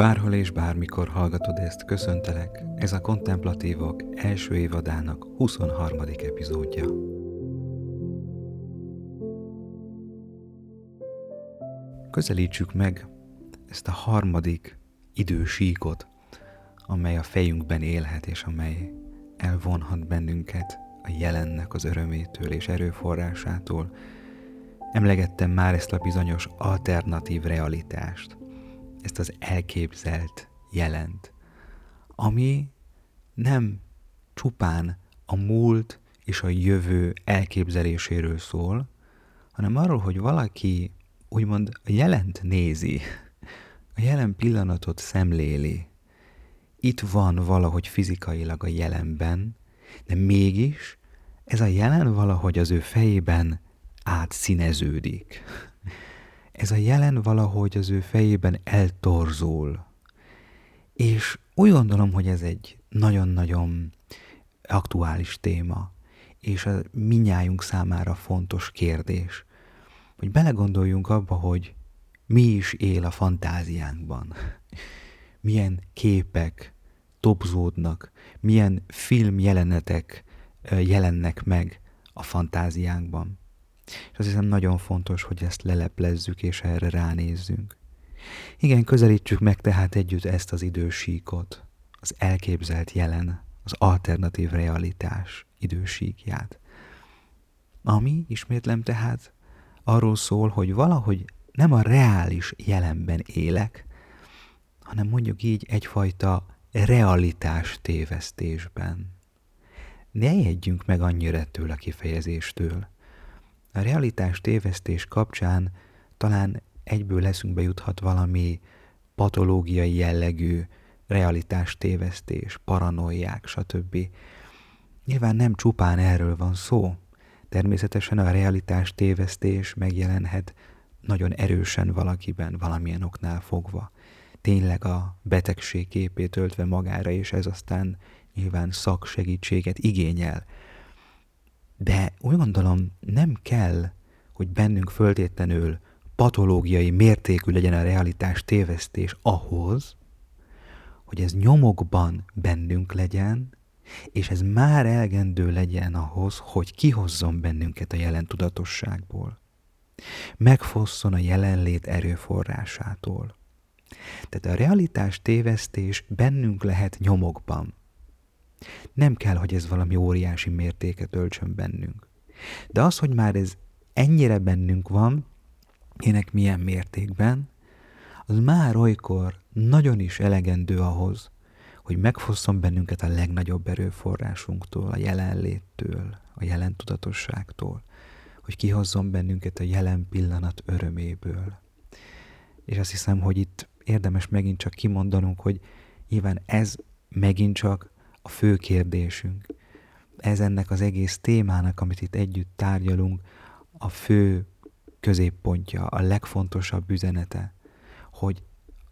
Bárhol és bármikor hallgatod ezt, köszöntelek, ez a Kontemplatívok első évadának 23. epizódja. Közelítsük meg ezt a harmadik idősíkot, amely a fejünkben élhet, és amely elvonhat bennünket a jelennek az örömétől és erőforrásától. Emlegettem már ezt a bizonyos alternatív realitást, ezt az elképzelt jelent, ami nem csupán a múlt és a jövő elképzeléséről szól, hanem arról, hogy valaki úgymond a jelent nézi, a jelen pillanatot szemléli. Itt van valahogy fizikailag a jelenben, de mégis ez a jelen valahogy az ő fejében átszíneződik. Ez a jelen valahogy az ő fejében eltorzul. És úgy gondolom, hogy ez egy nagyon-nagyon aktuális téma, és a minnyájunk számára fontos kérdés, hogy belegondoljunk abba, hogy mi is él a fantáziánkban. Milyen képek topzódnak, milyen filmjelenetek jelennek meg a fantáziánkban. És azt hiszem nagyon fontos, hogy ezt leleplezzük és erre ránézzünk. Igen, közelítsük meg tehát együtt ezt az idősíkot, az elképzelt jelen, az alternatív realitás idősíkját. Ami, ismétlem tehát, arról szól, hogy valahogy nem a reális jelenben élek, hanem mondjuk így egyfajta realitás tévesztésben. Ne jegyünk meg annyira ettől a kifejezéstől. A realitás tévesztés kapcsán talán egyből leszünkbe juthat valami patológiai jellegű realitás tévesztés, paranoiák, stb. Nyilván nem csupán erről van szó. Természetesen a realitás tévesztés megjelenhet nagyon erősen valakiben, valamilyen oknál fogva. Tényleg a betegség képét öltve magára, és ez aztán nyilván szaksegítséget igényel. De úgy gondolom, nem kell, hogy bennünk föltétlenül patológiai mértékű legyen a realitás tévesztés ahhoz, hogy ez nyomokban bennünk legyen, és ez már elegendő legyen ahhoz, hogy kihozzon bennünket a jelen tudatosságból. Megfosszon a jelenlét erőforrásától. Tehát a realitás tévesztés bennünk lehet nyomokban. Nem kell, hogy ez valami óriási mértéket öltsön bennünk. De az, hogy már ez ennyire bennünk van, ének milyen mértékben, az már olykor nagyon is elegendő ahhoz, hogy megfosszon bennünket a legnagyobb erőforrásunktól, a jelenléttől, a jelen tudatosságtól, hogy kihozzon bennünket a jelen pillanat öröméből. És azt hiszem, hogy itt érdemes megint csak kimondanunk, hogy nyilván ez megint csak a fő kérdésünk. Ez ennek az egész témának, amit itt együtt tárgyalunk, a fő középpontja, a legfontosabb üzenete, hogy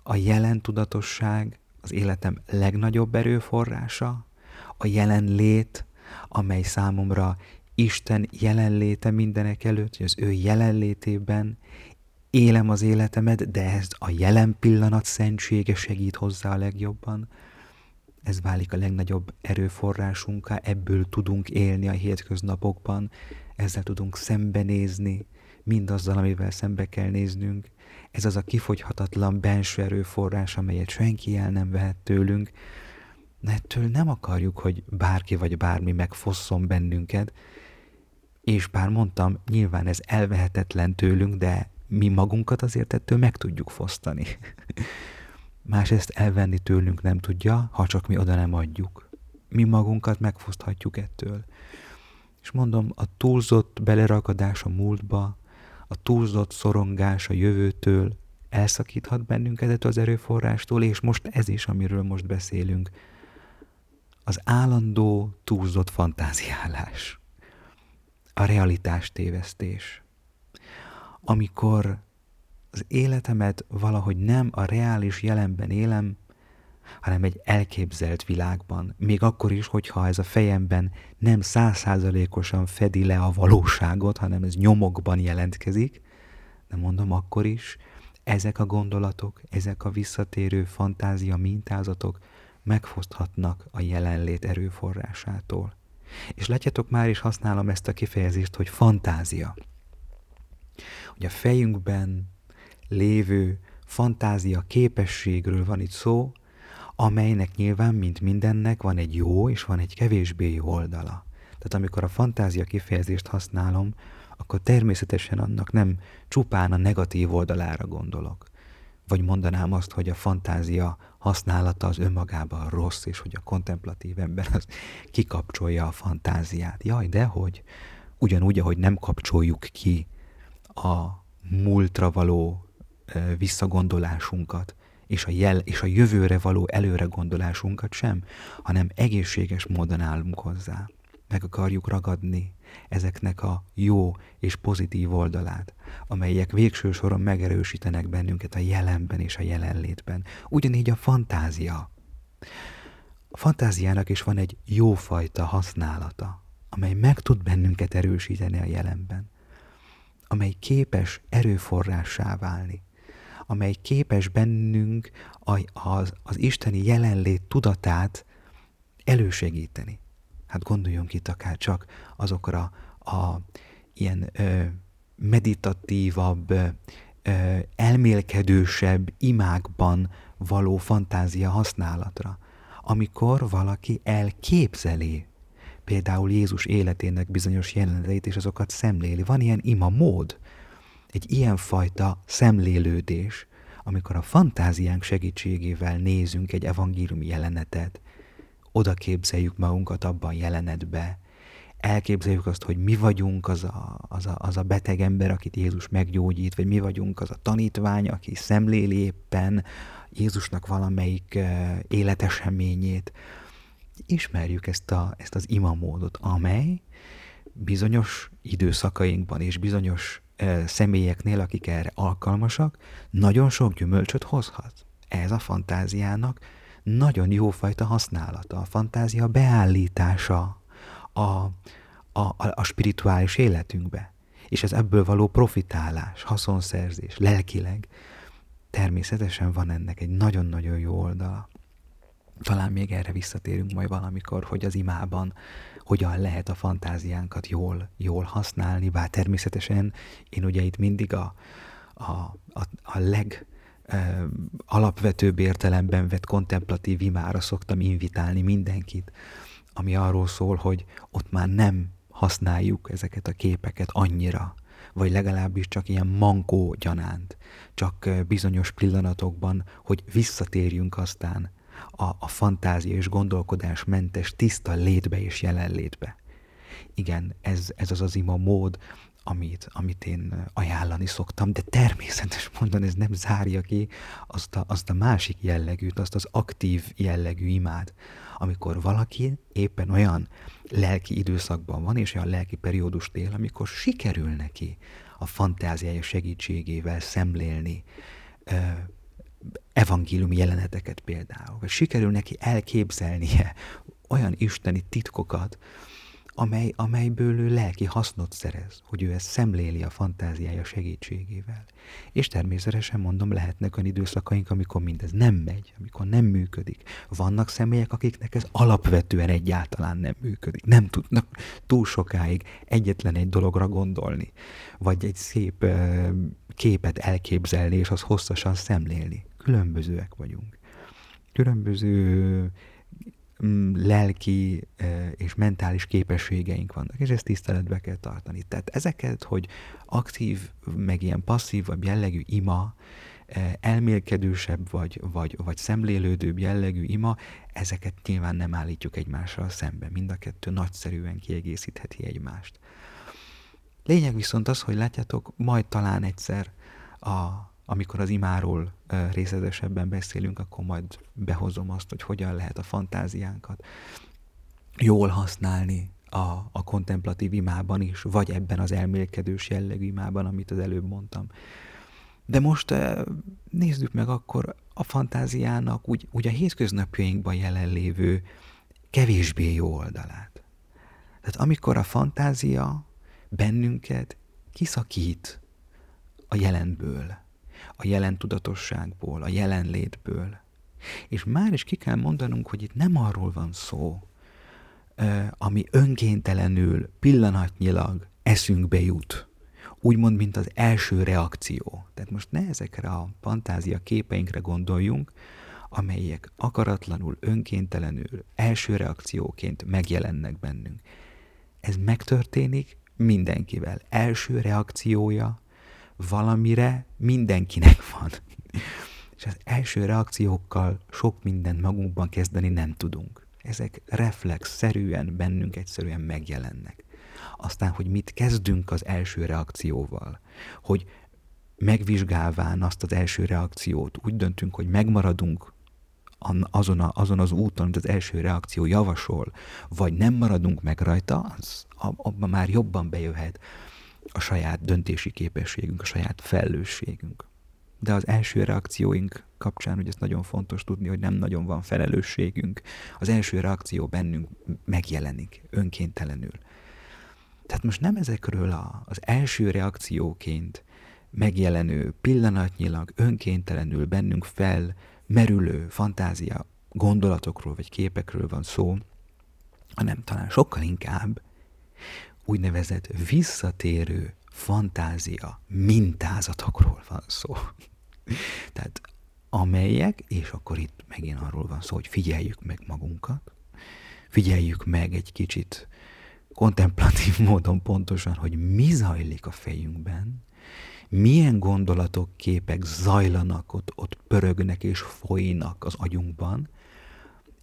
a jelen tudatosság az életem legnagyobb erőforrása, a jelenlét, amely számomra Isten jelenléte mindenek előtt, hogy az ő jelenlétében élem az életemet, de ez a jelen pillanat szentsége segít hozzá a legjobban. Ez válik a legnagyobb erőforrásunká, ebből tudunk élni a hétköznapokban, ezzel tudunk szembenézni, mindazzal, amivel szembe kell néznünk. Ez az a kifogyhatatlan benső erőforrás, amelyet senki el nem vehet tőlünk. Ettől nem akarjuk, hogy bárki vagy bármi megfosszon bennünket, és bár mondtam, nyilván ez elvehetetlen tőlünk, de mi magunkat azért ettől meg tudjuk fosztani. Más ezt elvenni tőlünk nem tudja, ha csak mi oda nem adjuk. Mi magunkat megfoszthatjuk ettől. És mondom, a túlzott belerakadás a múltba, a túlzott szorongás a jövőtől elszakíthat bennünket az erőforrástól, és most ez is, amiről most beszélünk, az állandó túlzott fantáziálás, a realitás tévesztés. Amikor az életemet valahogy nem a reális jelenben élem, hanem egy elképzelt világban. Még akkor is, hogyha ez a fejemben nem százszázalékosan fedi le a valóságot, hanem ez nyomokban jelentkezik, de mondom akkor is, ezek a gondolatok, ezek a visszatérő fantázia mintázatok megfoszthatnak a jelenlét erőforrásától. És látjátok, már is használom ezt a kifejezést, hogy fantázia. Hogy a fejünkben lévő fantázia képességről van itt szó, amelynek nyilván, mint mindennek, van egy jó és van egy kevésbé jó oldala. Tehát amikor a fantázia kifejezést használom, akkor természetesen annak nem csupán a negatív oldalára gondolok. Vagy mondanám azt, hogy a fantázia használata az önmagában rossz, és hogy a kontemplatív ember az kikapcsolja a fantáziát. Jaj, de hogy ugyanúgy, ahogy nem kapcsoljuk ki a múltra való visszagondolásunkat, és a, jel, és a jövőre való előre gondolásunkat sem, hanem egészséges módon állunk hozzá. Meg akarjuk ragadni ezeknek a jó és pozitív oldalát, amelyek végső soron megerősítenek bennünket a jelenben és a jelenlétben. Ugyanígy a fantázia. A fantáziának is van egy jófajta használata, amely meg tud bennünket erősíteni a jelenben, amely képes erőforrássá válni, amely képes bennünk az, az isteni jelenlét tudatát elősegíteni. Hát gondoljunk itt akár csak azokra a ilyen ö, meditatívabb, ö, elmélkedősebb imákban való fantázia használatra, amikor valaki elképzeli például Jézus életének bizonyos jeleneteit, és azokat szemléli. Van ilyen ima mód, egy ilyenfajta szemlélődés, amikor a fantáziánk segítségével nézünk egy evangéliumi jelenetet, oda képzeljük magunkat abban jelenetbe, elképzeljük azt, hogy mi vagyunk az a, az, a, az a beteg ember, akit Jézus meggyógyít, vagy mi vagyunk az a tanítvány, aki szemléli éppen Jézusnak valamelyik életeseményét. Ismerjük ezt, a, ezt az imamódot, amely bizonyos időszakainkban és bizonyos személyeknél, akik erre alkalmasak, nagyon sok gyümölcsöt hozhat. Ez a fantáziának nagyon jófajta használata, a fantázia beállítása a, a, a, a spirituális életünkbe, és az ebből való profitálás, haszonszerzés, lelkileg, természetesen van ennek egy nagyon-nagyon jó oldala. Talán még erre visszatérünk majd valamikor, hogy az imában hogyan lehet a fantáziánkat jól, jól használni, bár természetesen én ugye itt mindig a, a, a, a leg, alapvetőbb értelemben vett kontemplatív imára szoktam invitálni mindenkit, ami arról szól, hogy ott már nem használjuk ezeket a képeket annyira, vagy legalábbis csak ilyen mankó gyanánt, csak bizonyos pillanatokban, hogy visszatérjünk aztán a, a fantázia és gondolkodás mentes tiszta létbe és jelenlétbe. Igen, ez, ez az az ima mód, amit, amit én ajánlani szoktam, de természetes mondani, ez nem zárja ki azt a, azt a másik jellegűt, azt az aktív jellegű imád, amikor valaki éppen olyan lelki időszakban van, és olyan lelki periódust él, amikor sikerül neki a fantáziája segítségével szemlélni evangéliumi jeleneteket például, vagy sikerül neki elképzelnie olyan isteni titkokat, amely, amelyből ő lelki hasznot szerez, hogy ő ezt szemléli a fantáziája segítségével. És természetesen mondom, lehetnek olyan időszakaink, amikor mindez nem megy, amikor nem működik. Vannak személyek, akiknek ez alapvetően egyáltalán nem működik. Nem tudnak túl sokáig egyetlen egy dologra gondolni, vagy egy szép képet elképzelni, és az hosszasan szemlélni. Különbözőek vagyunk. Különböző Mm, lelki és mentális képességeink vannak, és ezt tiszteletbe kell tartani. Tehát ezeket, hogy aktív, meg ilyen passzív vagy jellegű ima, elmélkedősebb vagy, vagy, vagy szemlélődőbb jellegű ima, ezeket nyilván nem állítjuk egymással szembe. Mind a kettő nagyszerűen kiegészítheti egymást. Lényeg viszont az, hogy látjátok, majd talán egyszer a, amikor az imáról részletesebben beszélünk, akkor majd behozom azt, hogy hogyan lehet a fantáziánkat jól használni a, a kontemplatív imában is, vagy ebben az elmélkedős jellegű imában, amit az előbb mondtam. De most nézzük meg akkor a fantáziának úgy, úgy a hétköznapjainkban jelenlévő kevésbé jó oldalát. Tehát amikor a fantázia bennünket kiszakít a jelenből, a jelen tudatosságból, a jelenlétből. És már is ki kell mondanunk, hogy itt nem arról van szó, ami önkéntelenül, pillanatnyilag eszünkbe jut, úgymond, mint az első reakció. Tehát most ne ezekre a fantázia képeinkre gondoljunk, amelyek akaratlanul, önkéntelenül, első reakcióként megjelennek bennünk. Ez megtörténik mindenkivel. Első reakciója valamire mindenkinek van. És az első reakciókkal sok mindent magunkban kezdeni nem tudunk. Ezek reflex-szerűen bennünk egyszerűen megjelennek. Aztán, hogy mit kezdünk az első reakcióval, hogy megvizsgálván azt az első reakciót úgy döntünk, hogy megmaradunk azon, a, azon az úton, amit az első reakció javasol, vagy nem maradunk meg rajta, az, abban már jobban bejöhet a saját döntési képességünk, a saját felelősségünk. De az első reakcióink kapcsán, hogy ez nagyon fontos tudni, hogy nem nagyon van felelősségünk. Az első reakció bennünk megjelenik önkéntelenül. Tehát most nem ezekről a, az első reakcióként megjelenő, pillanatnyilag, önkéntelenül bennünk fel merülő fantázia gondolatokról vagy képekről van szó, hanem talán sokkal inkább úgynevezett visszatérő fantázia mintázatokról van szó. Tehát amelyek, és akkor itt megint arról van szó, hogy figyeljük meg magunkat, figyeljük meg egy kicsit kontemplatív módon pontosan, hogy mi zajlik a fejünkben, milyen gondolatok, képek zajlanak, ott, ott pörögnek és folynak az agyunkban,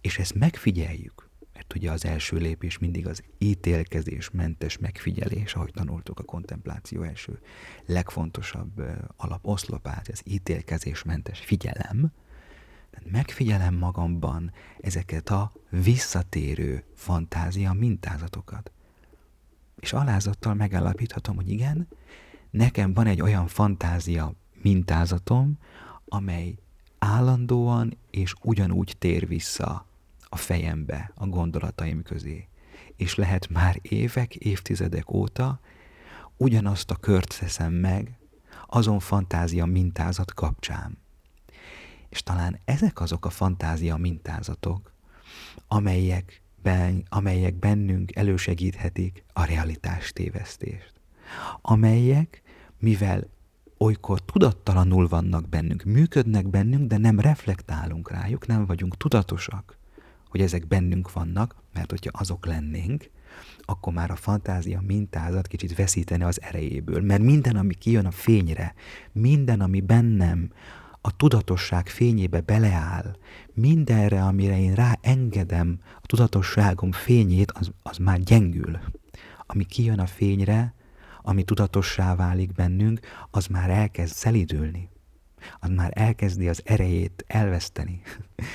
és ezt megfigyeljük, mert ugye az első lépés mindig az ítélkezésmentes megfigyelés, ahogy tanultuk a kontempláció első legfontosabb alaposzlopát, az ítélkezésmentes figyelem, megfigyelem magamban ezeket a visszatérő fantázia mintázatokat. És alázattal megállapíthatom, hogy igen, nekem van egy olyan fantázia mintázatom, amely állandóan és ugyanúgy tér vissza a fejembe, a gondolataim közé. És lehet már évek, évtizedek óta ugyanazt a kört teszem meg azon fantázia mintázat kapcsán. És talán ezek azok a fantázia mintázatok, amelyek, ben, amelyek bennünk elősegíthetik a realitás tévesztést. Amelyek mivel olykor tudattalanul vannak bennünk, működnek bennünk, de nem reflektálunk rájuk, nem vagyunk tudatosak, hogy ezek bennünk vannak, mert hogyha azok lennénk, akkor már a fantázia mintázat kicsit veszítene az erejéből, mert minden, ami kijön a fényre, minden, ami bennem a tudatosság fényébe beleáll, mindenre, amire én ráengedem a tudatosságom fényét, az, az már gyengül. Ami kijön a fényre, ami tudatossá válik bennünk, az már elkezd szelidülni. Az már elkezdi az erejét elveszteni.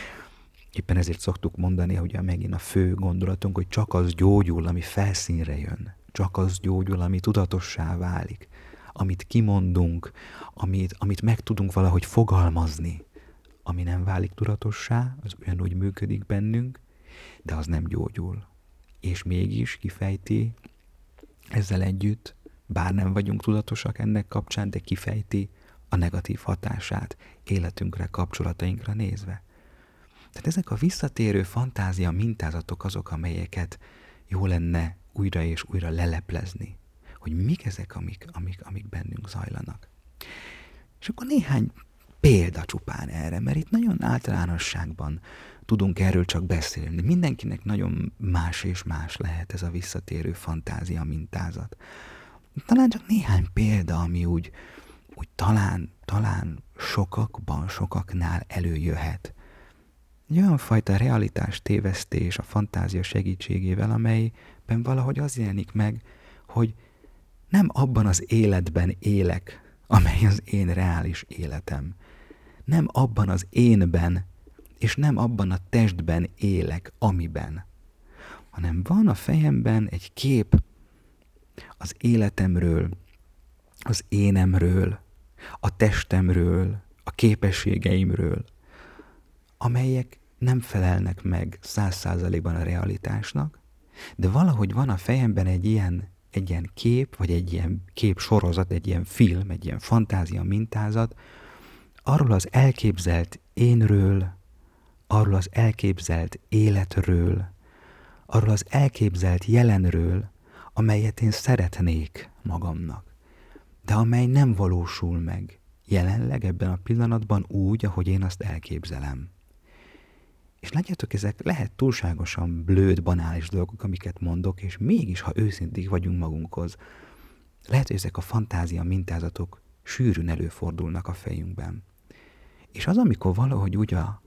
Éppen ezért szoktuk mondani, hogy megint a fő gondolatunk, hogy csak az gyógyul, ami felszínre jön. Csak az gyógyul, ami tudatossá válik. Amit kimondunk, amit, amit meg tudunk valahogy fogalmazni. Ami nem válik tudatossá, az ugyanúgy működik bennünk, de az nem gyógyul. És mégis kifejti ezzel együtt bár nem vagyunk tudatosak ennek kapcsán, de kifejti a negatív hatását életünkre, kapcsolatainkra nézve. Tehát ezek a visszatérő fantázia mintázatok azok, amelyeket jó lenne újra és újra leleplezni, hogy mik ezek, amik, amik, amik bennünk zajlanak. És akkor néhány példa csupán erre, mert itt nagyon általánosságban tudunk erről csak beszélni. Mindenkinek nagyon más és más lehet ez a visszatérő fantázia mintázat. Talán csak néhány példa, ami úgy, úgy talán, talán sokakban, sokaknál előjöhet. Egy olyan fajta realitás tévesztés a fantázia segítségével, amelyben valahogy az jelenik meg, hogy nem abban az életben élek, amely az én reális életem. Nem abban az énben, és nem abban a testben élek, amiben, hanem van a fejemben egy kép az életemről, az énemről, a testemről, a képességeimről, amelyek nem felelnek meg száz százalékban a realitásnak, de valahogy van a fejemben egy ilyen, egy ilyen kép, vagy egy ilyen kép sorozat, egy ilyen film, egy ilyen fantázia mintázat, arról az elképzelt énről, arról az elképzelt életről, arról az elképzelt jelenről, amelyet én szeretnék magamnak, de amely nem valósul meg jelenleg ebben a pillanatban úgy, ahogy én azt elképzelem. És látjátok, ezek lehet túlságosan blőd, banális dolgok, amiket mondok, és mégis, ha őszinték vagyunk magunkhoz, lehet, hogy ezek a fantázia mintázatok sűrűn előfordulnak a fejünkben. És az, amikor valahogy úgy a,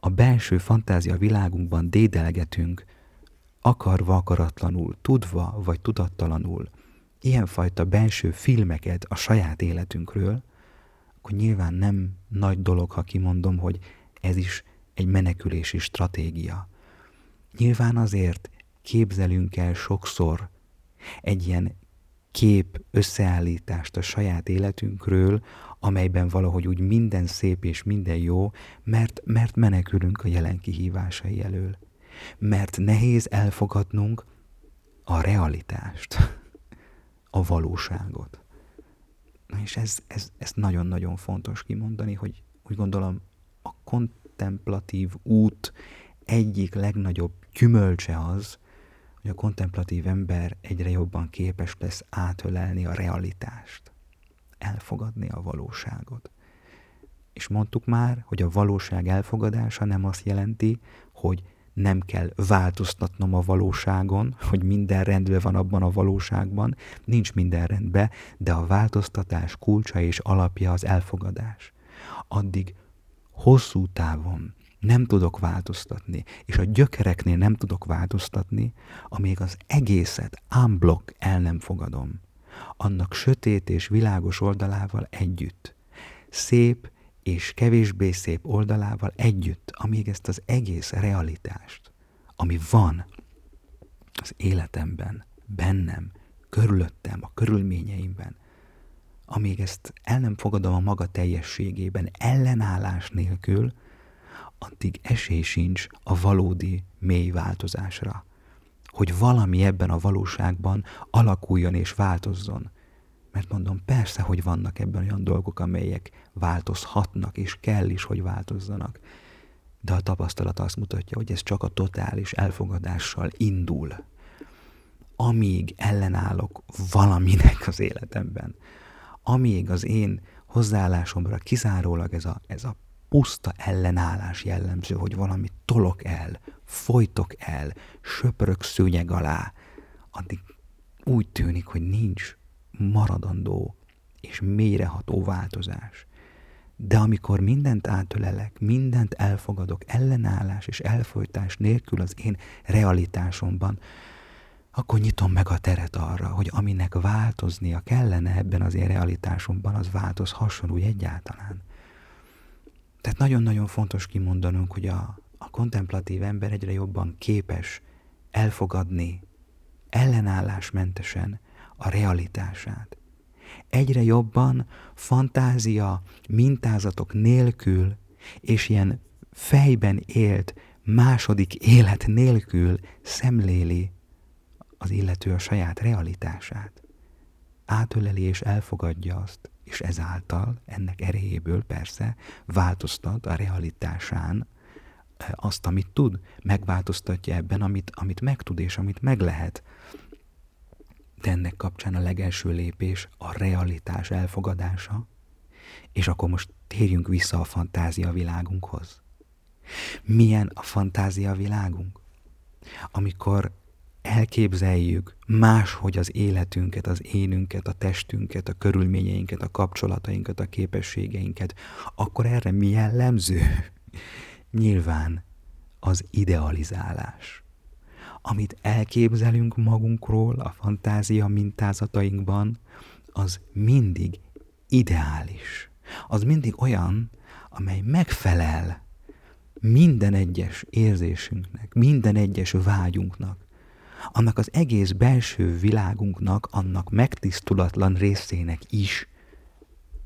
a belső fantázia világunkban dédelgetünk, akarva, akaratlanul, tudva vagy tudattalanul, ilyenfajta belső filmeket a saját életünkről, akkor nyilván nem nagy dolog, ha kimondom, hogy ez is egy menekülési stratégia. Nyilván azért képzelünk el sokszor egy ilyen kép összeállítást a saját életünkről, amelyben valahogy úgy minden szép és minden jó, mert, mert menekülünk a jelen kihívásai elől. Mert nehéz elfogadnunk a realitást, a valóságot. Na és ez, ez, ez nagyon-nagyon fontos kimondani, hogy úgy gondolom a kontemplatív út egyik legnagyobb gyümölcse az, hogy a kontemplatív ember egyre jobban képes lesz átölelni a realitást, elfogadni a valóságot. És mondtuk már, hogy a valóság elfogadása nem azt jelenti, hogy nem kell változtatnom a valóságon, hogy minden rendben van abban a valóságban, nincs minden rendben, de a változtatás kulcsa és alapja az elfogadás. Addig hosszú távon nem tudok változtatni, és a gyökereknél nem tudok változtatni, amíg az egészet unblock el nem fogadom. Annak sötét és világos oldalával együtt. Szép és kevésbé szép oldalával együtt, amíg ezt az egész realitást, ami van az életemben, bennem, körülöttem, a körülményeimben, amíg ezt el nem fogadom a maga teljességében, ellenállás nélkül, addig esély sincs a valódi mély változásra. Hogy valami ebben a valóságban alakuljon és változzon. Mert mondom, persze, hogy vannak ebben olyan dolgok, amelyek változhatnak, és kell is, hogy változzanak. De a tapasztalat azt mutatja, hogy ez csak a totális elfogadással indul. Amíg ellenállok valaminek az életemben, amíg az én hozzáállásomra kizárólag ez a, ez a puszta ellenállás jellemző, hogy valamit tolok el, folytok el, söpörök szőnyeg alá, addig úgy tűnik, hogy nincs maradandó és mélyreható változás. De amikor mindent átölelek, mindent elfogadok, ellenállás és elfolytás nélkül az én realitásomban, akkor nyitom meg a teret arra, hogy aminek változnia kellene ebben az én realitásomban, az változhasson úgy egyáltalán. Tehát nagyon-nagyon fontos kimondanunk, hogy a, a kontemplatív ember egyre jobban képes elfogadni ellenállásmentesen a realitását. Egyre jobban fantázia, mintázatok nélkül és ilyen fejben élt második élet nélkül szemléli az illető a saját realitását. Átöleli és elfogadja azt, és ezáltal, ennek erejéből persze változtat a realitásán eh, azt, amit tud, megváltoztatja ebben, amit, amit meg tud és amit meg lehet. De ennek kapcsán a legelső lépés a realitás elfogadása, és akkor most térjünk vissza a fantázia világunkhoz. Milyen a fantázia világunk? Amikor elképzeljük máshogy az életünket, az énünket, a testünket, a körülményeinket, a kapcsolatainkat, a képességeinket, akkor erre mi jellemző? Nyilván az idealizálás. Amit elképzelünk magunkról a fantázia mintázatainkban, az mindig ideális. Az mindig olyan, amely megfelel minden egyes érzésünknek, minden egyes vágyunknak, annak az egész belső világunknak, annak megtisztulatlan részének is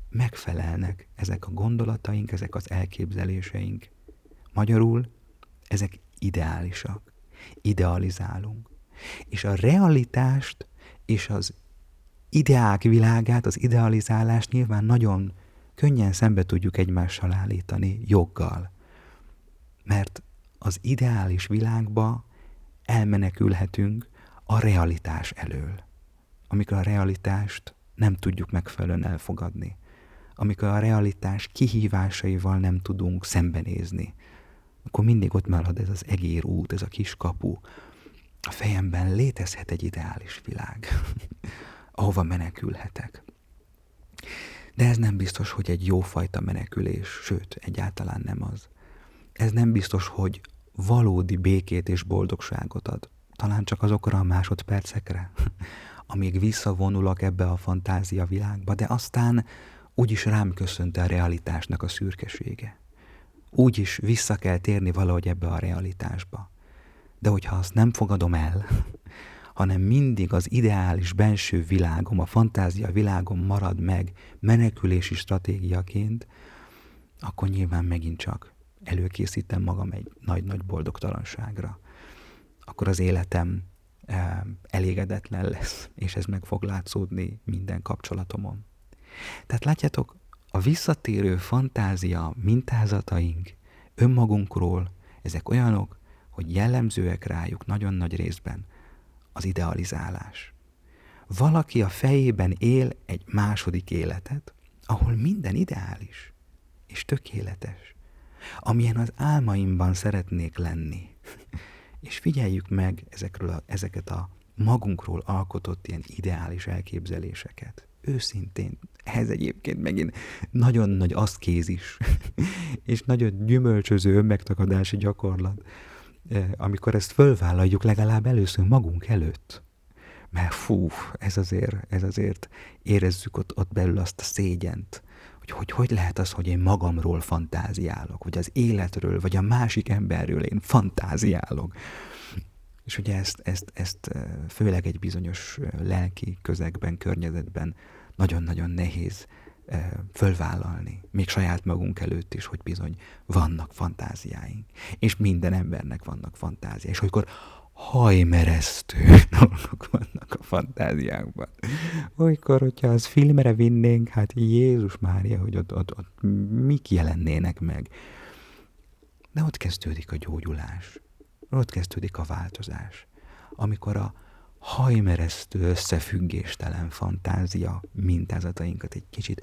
megfelelnek ezek a gondolataink, ezek az elképzeléseink. Magyarul ezek ideálisak. Idealizálunk. És a realitást és az ideák világát, az idealizálást nyilván nagyon könnyen szembe tudjuk egymással állítani joggal. Mert az ideális világba elmenekülhetünk a realitás elől. Amikor a realitást nem tudjuk megfelelően elfogadni. Amikor a realitás kihívásaival nem tudunk szembenézni. Akkor mindig ott marad ez az egér út, ez a kis kapu. A fejemben létezhet egy ideális világ, ahova menekülhetek. De ez nem biztos, hogy egy jófajta menekülés, sőt, egyáltalán nem az. Ez nem biztos, hogy valódi békét és boldogságot ad. Talán csak azokra a másodpercekre, amíg visszavonulok ebbe a fantázia világba, de aztán úgyis rám köszönt a realitásnak a szürkesége. Úgyis vissza kell térni valahogy ebbe a realitásba. De hogyha azt nem fogadom el, hanem mindig az ideális benső világom, a fantázia világom marad meg menekülési stratégiaként, akkor nyilván megint csak előkészítem magam egy nagy-nagy boldogtalanságra. Akkor az életem eh, elégedetlen lesz, és ez meg fog látszódni minden kapcsolatomon. Tehát látjátok, a visszatérő fantázia mintázataink önmagunkról, ezek olyanok, hogy jellemzőek rájuk nagyon nagy részben az idealizálás. Valaki a fejében él egy második életet, ahol minden ideális és tökéletes, amilyen az álmaimban szeretnék lenni. és figyeljük meg ezekről a, ezeket a magunkról alkotott ilyen ideális elképzeléseket. Őszintén, ez egyébként megint nagyon nagy aszkézis, és nagyon gyümölcsöző önmegtakadási gyakorlat amikor ezt fölvállaljuk legalább először magunk előtt. Mert fú, ez azért, ez azért érezzük ott, ott belül azt a szégyent, hogy, hogy hogy lehet az, hogy én magamról fantáziálok, vagy az életről, vagy a másik emberről én fantáziálok. És ugye ezt, ezt, ezt főleg egy bizonyos lelki közegben, környezetben nagyon-nagyon nehéz fölvállalni, még saját magunk előtt is, hogy bizony vannak fantáziáink. És minden embernek vannak fantáziái. És olykor hajmeresztő dolgok vannak a fantáziákban. Olykor, hogyha az filmre vinnénk, hát Jézus Mária, hogy ott, ott, ott mik jelennének meg. De ott kezdődik a gyógyulás. Ott kezdődik a változás. Amikor a, hajmeresztő, összefüggéstelen fantázia mintázatainkat egy kicsit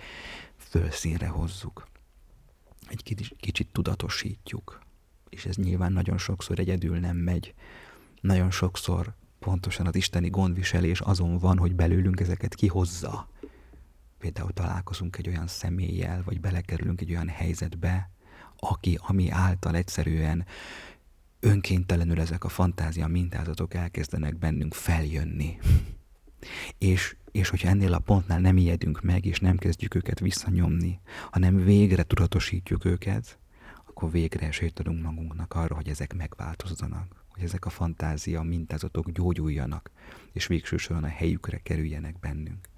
fölszínre hozzuk. Egy kicsit, tudatosítjuk. És ez nyilván nagyon sokszor egyedül nem megy. Nagyon sokszor pontosan az isteni gondviselés azon van, hogy belőlünk ezeket kihozza. Például találkozunk egy olyan személlyel, vagy belekerülünk egy olyan helyzetbe, aki, ami által egyszerűen önkéntelenül ezek a fantázia mintázatok elkezdenek bennünk feljönni. És, és hogyha ennél a pontnál nem ijedünk meg, és nem kezdjük őket visszanyomni, hanem végre tudatosítjuk őket, akkor végre esélyt adunk magunknak arra, hogy ezek megváltozzanak, hogy ezek a fantázia mintázatok gyógyuljanak, és végső soron a helyükre kerüljenek bennünk.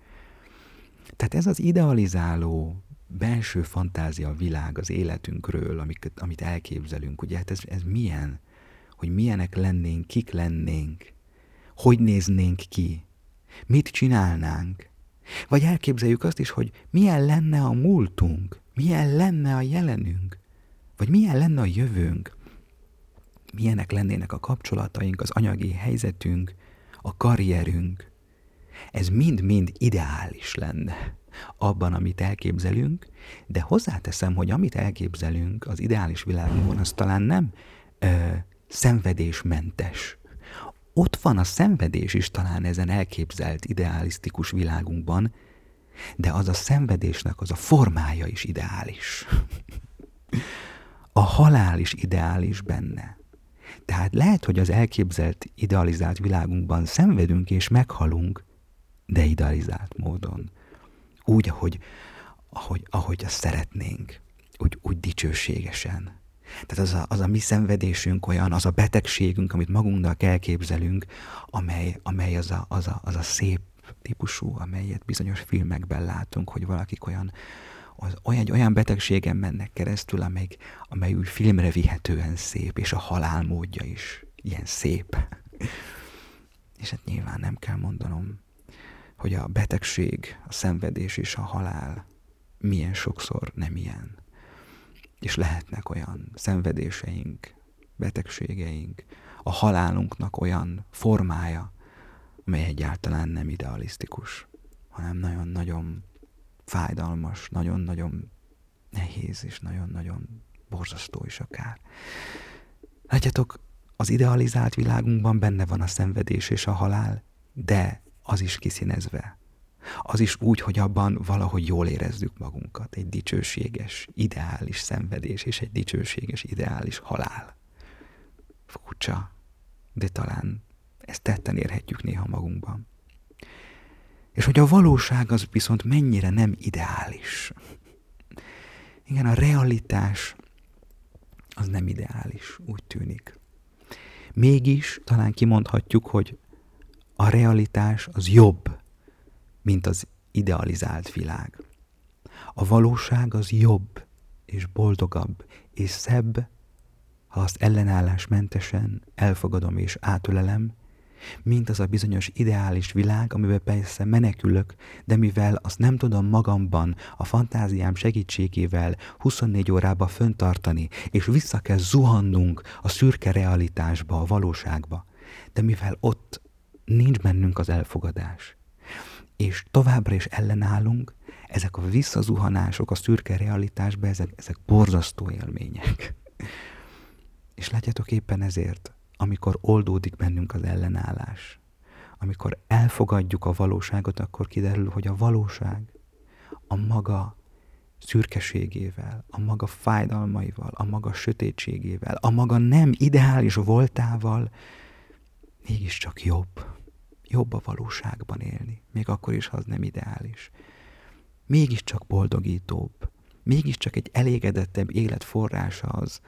Tehát ez az idealizáló belső fantázia világ az életünkről, amit, amit elképzelünk, ugye hát ez, ez milyen? Hogy milyenek lennénk, kik lennénk, hogy néznénk ki, mit csinálnánk. Vagy elképzeljük azt is, hogy milyen lenne a múltunk, milyen lenne a jelenünk, vagy milyen lenne a jövőnk, milyenek lennének a kapcsolataink, az anyagi helyzetünk, a karrierünk. Ez mind-mind ideális lenne abban, amit elképzelünk, de hozzáteszem, hogy amit elképzelünk az ideális világunkban, az talán nem ö, szenvedésmentes. Ott van a szenvedés is talán ezen elképzelt idealisztikus világunkban, de az a szenvedésnek az a formája is ideális. A halál is ideális benne. Tehát lehet, hogy az elképzelt, idealizált világunkban szenvedünk és meghalunk, de idealizált módon. Úgy, ahogy, ahogy, ahogy azt szeretnénk. Úgy, úgy dicsőségesen. Tehát az a, az a mi szenvedésünk olyan, az a betegségünk, amit magunknak elképzelünk, amely, amely az, a, az, a, az a szép típusú, amelyet bizonyos filmekben látunk, hogy valakik olyan, az, olyan, olyan betegségen mennek keresztül, amely, amely úgy filmre vihetően szép, és a halál módja is ilyen szép. és hát nyilván nem kell mondanom, hogy a betegség, a szenvedés és a halál milyen sokszor nem ilyen. És lehetnek olyan szenvedéseink, betegségeink, a halálunknak olyan formája, mely egyáltalán nem idealisztikus, hanem nagyon-nagyon fájdalmas, nagyon-nagyon nehéz és nagyon-nagyon borzasztó is akár. Látjátok, az idealizált világunkban benne van a szenvedés és a halál, de az is kiszínezve. Az is úgy, hogy abban valahogy jól érezzük magunkat. Egy dicsőséges, ideális szenvedés és egy dicsőséges, ideális halál. Furcsa, de talán ezt tetten érhetjük néha magunkban. És hogy a valóság az viszont mennyire nem ideális. Igen, a realitás az nem ideális, úgy tűnik. Mégis talán kimondhatjuk, hogy a realitás az jobb, mint az idealizált világ. A valóság az jobb, és boldogabb, és szebb, ha azt ellenállásmentesen elfogadom és átölelem, mint az a bizonyos ideális világ, amiben persze menekülök, de mivel azt nem tudom magamban, a fantáziám segítségével 24 órába föntartani, és vissza kell zuhannunk a szürke realitásba, a valóságba, de mivel ott nincs bennünk az elfogadás, és továbbra is ellenállunk, ezek a visszazuhanások a szürke realitásba, ezek, ezek borzasztó élmények. És látjátok éppen ezért, amikor oldódik bennünk az ellenállás, amikor elfogadjuk a valóságot, akkor kiderül, hogy a valóság a maga szürkeségével, a maga fájdalmaival, a maga sötétségével, a maga nem ideális voltával mégiscsak jobb. Jobb a valóságban élni, még akkor is, ha az nem ideális. Mégiscsak boldogítóbb, mégiscsak egy elégedettebb élet forrása az,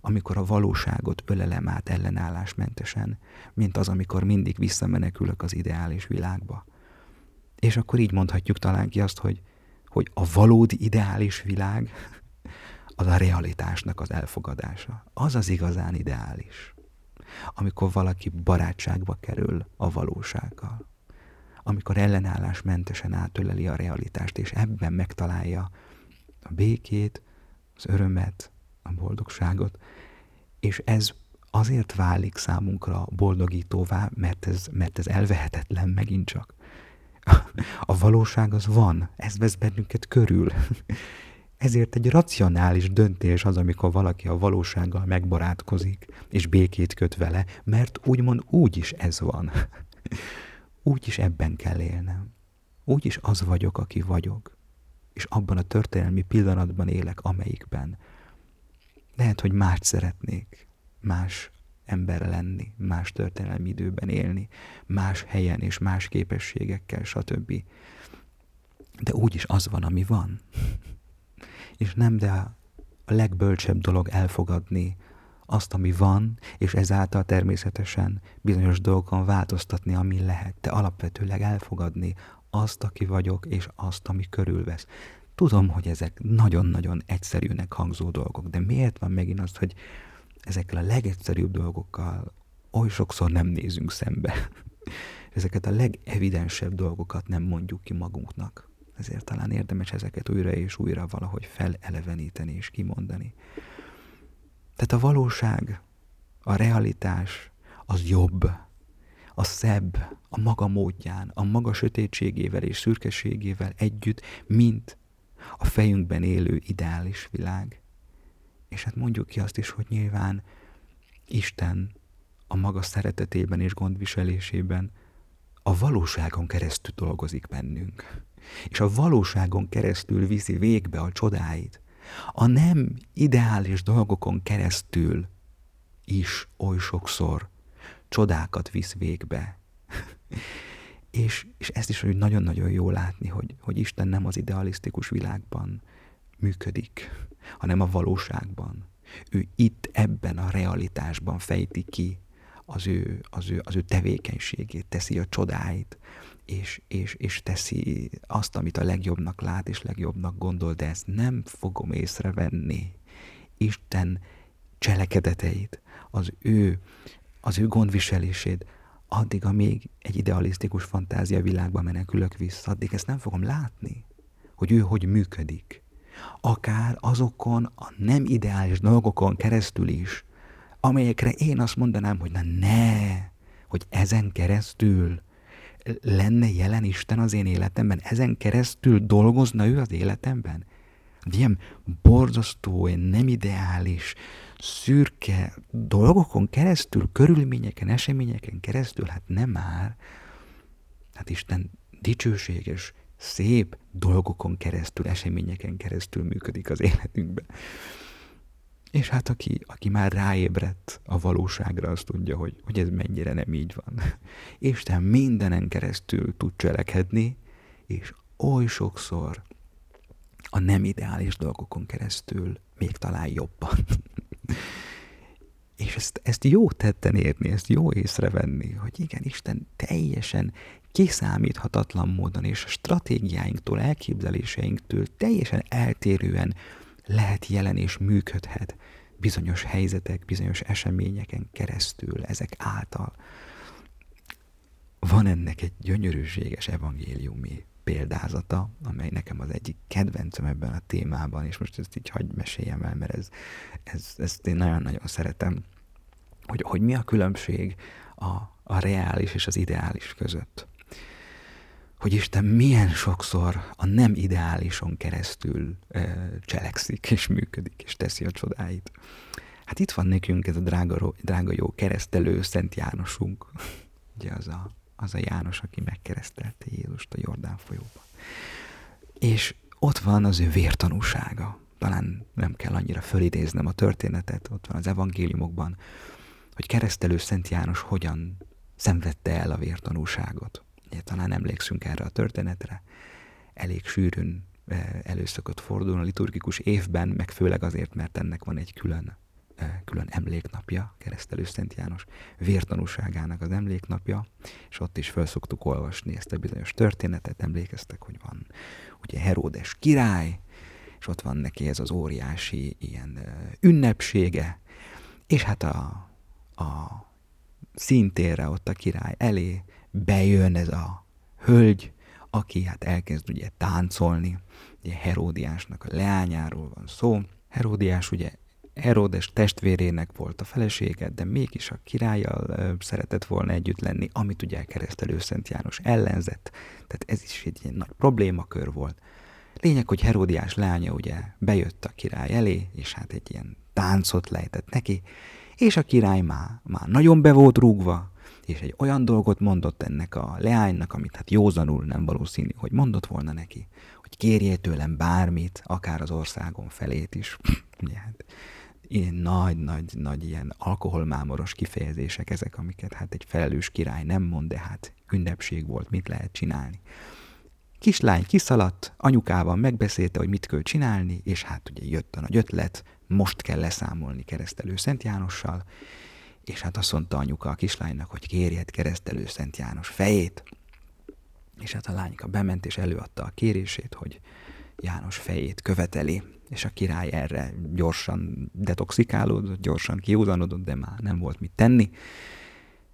amikor a valóságot ölelem át ellenállásmentesen, mint az, amikor mindig visszamenekülök az ideális világba. És akkor így mondhatjuk talán ki azt, hogy, hogy a valódi ideális világ az a realitásnak az elfogadása. Az az igazán ideális. Amikor valaki barátságba kerül a valósággal. Amikor ellenállásmentesen átöleli a realitást, és ebben megtalálja a békét, az örömet, a boldogságot, és ez azért válik számunkra boldogítóvá, mert ez, mert ez elvehetetlen megint csak. A valóság az van, ez vesz bennünket körül. Ezért egy racionális döntés az, amikor valaki a valósággal megbarátkozik, és békét köt vele, mert úgymond úgy is ez van. Úgy is ebben kell élnem. Úgy is az vagyok, aki vagyok. És abban a történelmi pillanatban élek, amelyikben lehet, hogy mást szeretnék, más ember lenni, más történelmi időben élni, más helyen és más képességekkel, stb. De úgyis az van, ami van. És nem, de a legbölcsebb dolog elfogadni azt, ami van, és ezáltal természetesen bizonyos dolgokon változtatni, ami lehet, de alapvetőleg elfogadni azt, aki vagyok, és azt, ami körülvesz. Tudom, hogy ezek nagyon-nagyon egyszerűnek hangzó dolgok, de miért van megint az, hogy ezekkel a legegyszerűbb dolgokkal oly sokszor nem nézünk szembe. Ezeket a legevidensebb dolgokat nem mondjuk ki magunknak. Ezért talán érdemes ezeket újra és újra valahogy feleleveníteni és kimondani. Tehát a valóság, a realitás az jobb, a szebb, a maga módján, a maga sötétségével és szürkeségével együtt, mint a fejünkben élő ideális világ. És hát mondjuk ki azt is, hogy nyilván Isten a maga szeretetében és gondviselésében a valóságon keresztül dolgozik bennünk. És a valóságon keresztül viszi végbe a csodáit. A nem ideális dolgokon keresztül is oly sokszor csodákat visz végbe. És, és ezt is hogy nagyon-nagyon jó látni, hogy, hogy Isten nem az idealisztikus világban működik, hanem a valóságban. Ő itt ebben a realitásban fejti ki az ő, az ő, az ő tevékenységét, teszi a csodáit, és, és, és teszi azt, amit a legjobbnak lát és legjobbnak gondol, de ezt nem fogom észrevenni. Isten cselekedeteit, az ő, az ő gondviselését, addig, amíg egy idealisztikus fantázia világba menekülök vissza, addig ezt nem fogom látni, hogy ő hogy működik. Akár azokon a nem ideális dolgokon keresztül is, amelyekre én azt mondanám, hogy na ne, hogy ezen keresztül lenne jelen Isten az én életemben, ezen keresztül dolgozna ő az életemben. Ilyen borzasztó, nem ideális, szürke dolgokon keresztül, körülményeken, eseményeken keresztül, hát nem már. Hát Isten dicsőséges, szép dolgokon keresztül, eseményeken keresztül működik az életünkben. És hát aki, aki már ráébredt a valóságra, az tudja, hogy, hogy ez mennyire nem így van. Isten mindenen keresztül tud cselekedni, és oly sokszor a nem ideális dolgokon keresztül még talán jobban. és ezt, ezt jó tetten érni, ezt jó észrevenni, hogy igen, Isten teljesen kiszámíthatatlan módon és a stratégiáinktól, elképzeléseinktől teljesen eltérően lehet jelen és működhet bizonyos helyzetek, bizonyos eseményeken keresztül, ezek által. Van ennek egy gyönyörűséges evangéliumi példázata, amely nekem az egyik kedvencem ebben a témában, és most ezt így hagyj meséljem el, mert ez, ez, ezt én nagyon-nagyon szeretem, hogy, hogy mi a különbség a, a reális és az ideális között hogy Isten milyen sokszor a nem ideálison keresztül e, cselekszik, és működik, és teszi a csodáit. Hát itt van nekünk ez a drága, drága jó keresztelő Szent Jánosunk. Ugye az a, az a János, aki megkeresztelte Jézust a Jordán folyóban. És ott van az ő vértanúsága. Talán nem kell annyira fölidéznem a történetet, ott van az evangéliumokban, hogy keresztelő Szent János hogyan szenvedte el a vértanúságot talán emlékszünk erre a történetre, elég sűrűn előszokott fordulni a liturgikus évben, meg főleg azért, mert ennek van egy külön, külön emléknapja, keresztelő Szent János vértanúságának az emléknapja, és ott is felszoktuk olvasni ezt a bizonyos történetet, emlékeztek, hogy van ugye Heródes király, és ott van neki ez az óriási ilyen ünnepsége, és hát a, a szintére ott a király elé bejön ez a hölgy, aki hát elkezd ugye táncolni, ugye Heródiásnak a leányáról van szó. Heródiás ugye Heródes testvérének volt a felesége, de mégis a királlyal szeretett volna együtt lenni, amit ugye keresztelő Szent János ellenzett. Tehát ez is egy ilyen nagy problémakör volt. Lényeg, hogy Heródiás lánya ugye bejött a király elé, és hát egy ilyen táncot lejtett neki, és a király már, már nagyon be volt rúgva, és egy olyan dolgot mondott ennek a leánynak, amit hát józanul nem valószínű, hogy mondott volna neki, hogy kérjél tőlem bármit, akár az országon felét is. Hát, ilyen nagy-nagy-nagy ilyen alkoholmámoros kifejezések ezek, amiket hát egy felelős király nem mond, de hát ünnepség volt, mit lehet csinálni. Kislány kiszaladt, anyukával megbeszélte, hogy mit kell csinálni, és hát ugye jött a nagy ötlet, most kell leszámolni keresztelő Szent Jánossal, és hát azt mondta anyuka a kislánynak, hogy kérjed keresztelő Szent János fejét. És hát a lányka bement és előadta a kérését, hogy János fejét követeli, és a király erre gyorsan detoxikálódott, gyorsan kiúzanodott, de már nem volt mit tenni.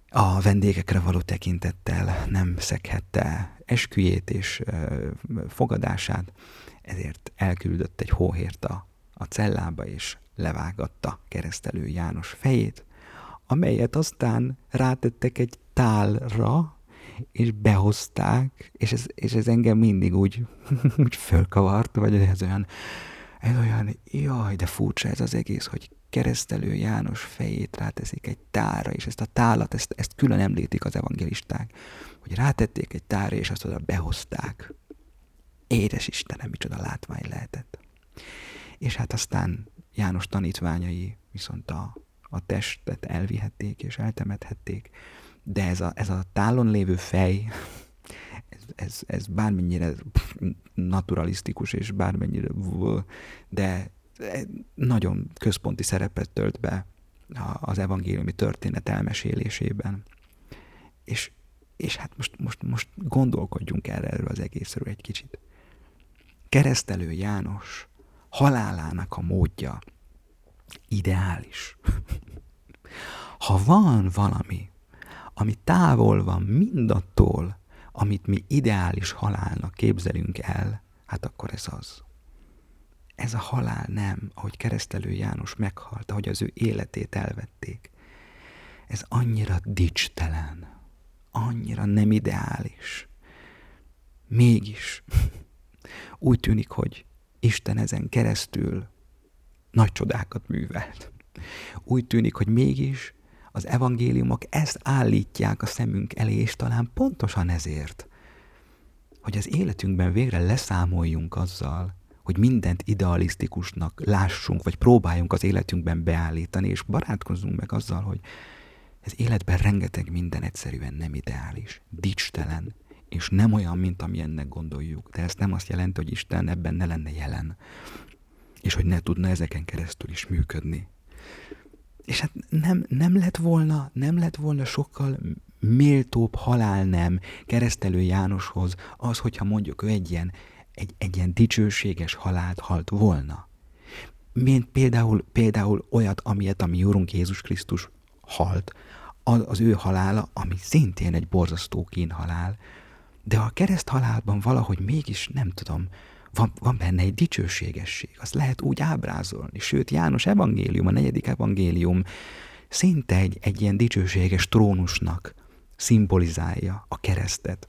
A vendégekre való tekintettel nem szekhette esküjét és ö, fogadását, ezért elküldött egy hóhért a, a cellába, és levágatta keresztelő János fejét, amelyet aztán rátettek egy tálra, és behozták, és ez, és ez engem mindig úgy, úgy fölkavart, vagy ez olyan, ez olyan, jaj, de furcsa ez az egész, hogy keresztelő János fejét ráteszik egy tára, és ezt a tálat, ezt, ezt külön említik az evangelisták, hogy rátették egy tára, és azt oda behozták. Édes Istenem, micsoda látvány lehetett. És hát aztán János tanítványai viszont a a testet elvihették és eltemethették, de ez a, ez a tálon lévő fej, ez, ez, ez bármennyire naturalisztikus és bármennyire, de nagyon központi szerepet tölt be az evangéliumi történet elmesélésében. És, és hát most, most, most gondolkodjunk erre, erről az egészről egy kicsit. Keresztelő János halálának a módja ideális. Ha van valami, ami távol van mindattól, amit mi ideális halálnak képzelünk el, hát akkor ez az. Ez a halál nem, ahogy keresztelő János meghalt, ahogy az ő életét elvették. Ez annyira dicstelen, annyira nem ideális. Mégis úgy tűnik, hogy Isten ezen keresztül nagy csodákat művelt. Úgy tűnik, hogy mégis az evangéliumok ezt állítják a szemünk elé, és talán pontosan ezért, hogy az életünkben végre leszámoljunk azzal, hogy mindent idealisztikusnak lássunk, vagy próbáljunk az életünkben beállítani, és barátkozzunk meg azzal, hogy ez életben rengeteg minden egyszerűen nem ideális, dicstelen, és nem olyan, mint amilyennek gondoljuk. De ez nem azt jelenti, hogy Isten ebben ne lenne jelen, és hogy ne tudna ezeken keresztül is működni. És hát nem, nem lett volna, nem lett volna sokkal méltóbb halál nem keresztelő Jánoshoz az, hogyha mondjuk ő egy ilyen, egy, egy ilyen dicsőséges halált halt volna. Mint például, például olyat, amilyet a mi Úrunk Jézus Krisztus halt, az, az ő halála, ami szintén egy borzasztó kínhalál, de a kereszt halálban valahogy mégis, nem tudom, van, van benne egy dicsőségesség, azt lehet úgy ábrázolni. Sőt, János evangélium, a negyedik evangélium szinte egy, egy ilyen dicsőséges trónusnak szimbolizálja a keresztet.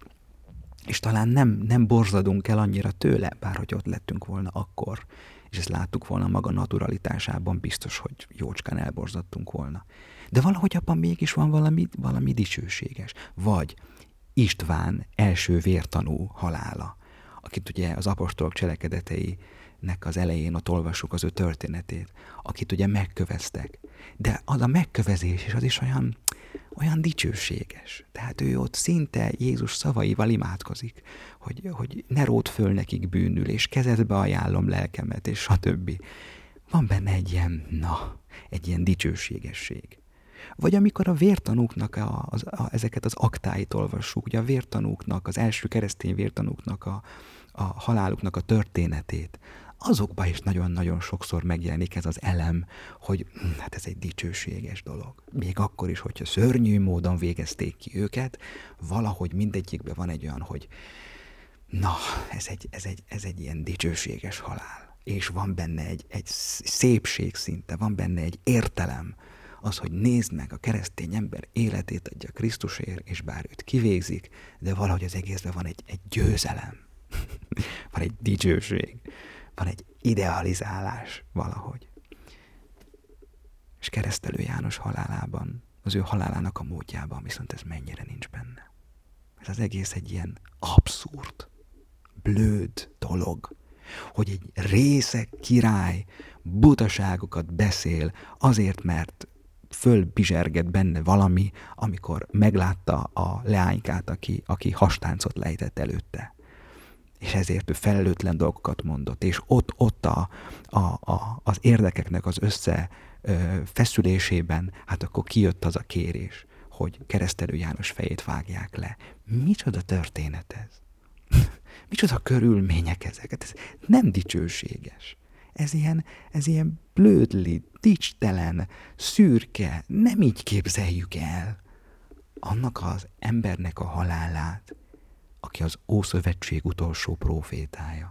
És talán nem, nem borzadunk el annyira tőle, bár hogy ott lettünk volna akkor, és ezt láttuk volna maga naturalitásában, biztos, hogy jócskán elborzadtunk volna. De valahogy abban mégis van valami, valami dicsőséges. Vagy István első vértanú halála, akit ugye az apostolok cselekedeteinek az elején ott olvassuk az ő történetét, akit ugye megköveztek. De az a megkövezés is az is olyan, olyan dicsőséges. Tehát ő ott szinte Jézus szavaival imádkozik, hogy, hogy ne rót föl nekik bűnül, és kezedbe ajánlom lelkemet, és stb. Van benne egy ilyen, na, egy ilyen dicsőségesség. Vagy amikor a vértanúknak a, az, a, ezeket az aktáit olvassuk, ugye a vértanúknak, az első keresztény vértanúknak a, a haláluknak a történetét, azokban is nagyon-nagyon sokszor megjelenik ez az elem, hogy hm, hát ez egy dicsőséges dolog. Még akkor is, hogyha szörnyű módon végezték ki őket, valahogy mindegyikben van egy olyan, hogy na, ez egy, ez egy, ez egy ilyen dicsőséges halál. És van benne egy, egy szépség szinte, van benne egy értelem, az, hogy nézd meg, a keresztény ember életét adja Krisztusért, és bár őt kivégzik, de valahogy az egészben van egy, egy győzelem, van egy dicsőség, van egy idealizálás valahogy. És keresztelő János halálában, az ő halálának a módjában viszont ez mennyire nincs benne. Ez az egész egy ilyen abszurd, blőd dolog, hogy egy részek király butaságokat beszél azért, mert fölbizserget benne valami, amikor meglátta a leánykát, aki, aki hastáncot lejtett előtte. És ezért ő felelőtlen dolgokat mondott, és ott, ott a, a, a, az érdekeknek az össze feszülésében, hát akkor kijött az a kérés, hogy keresztelő János fejét vágják le. Micsoda történet ez? Micsoda körülmények ezek? Hát ez nem dicsőséges. Ez ilyen, ez ilyen blödli, dicstelen, szürke, nem így képzeljük el. Annak az embernek a halálát, aki az Ószövetség utolsó profétája,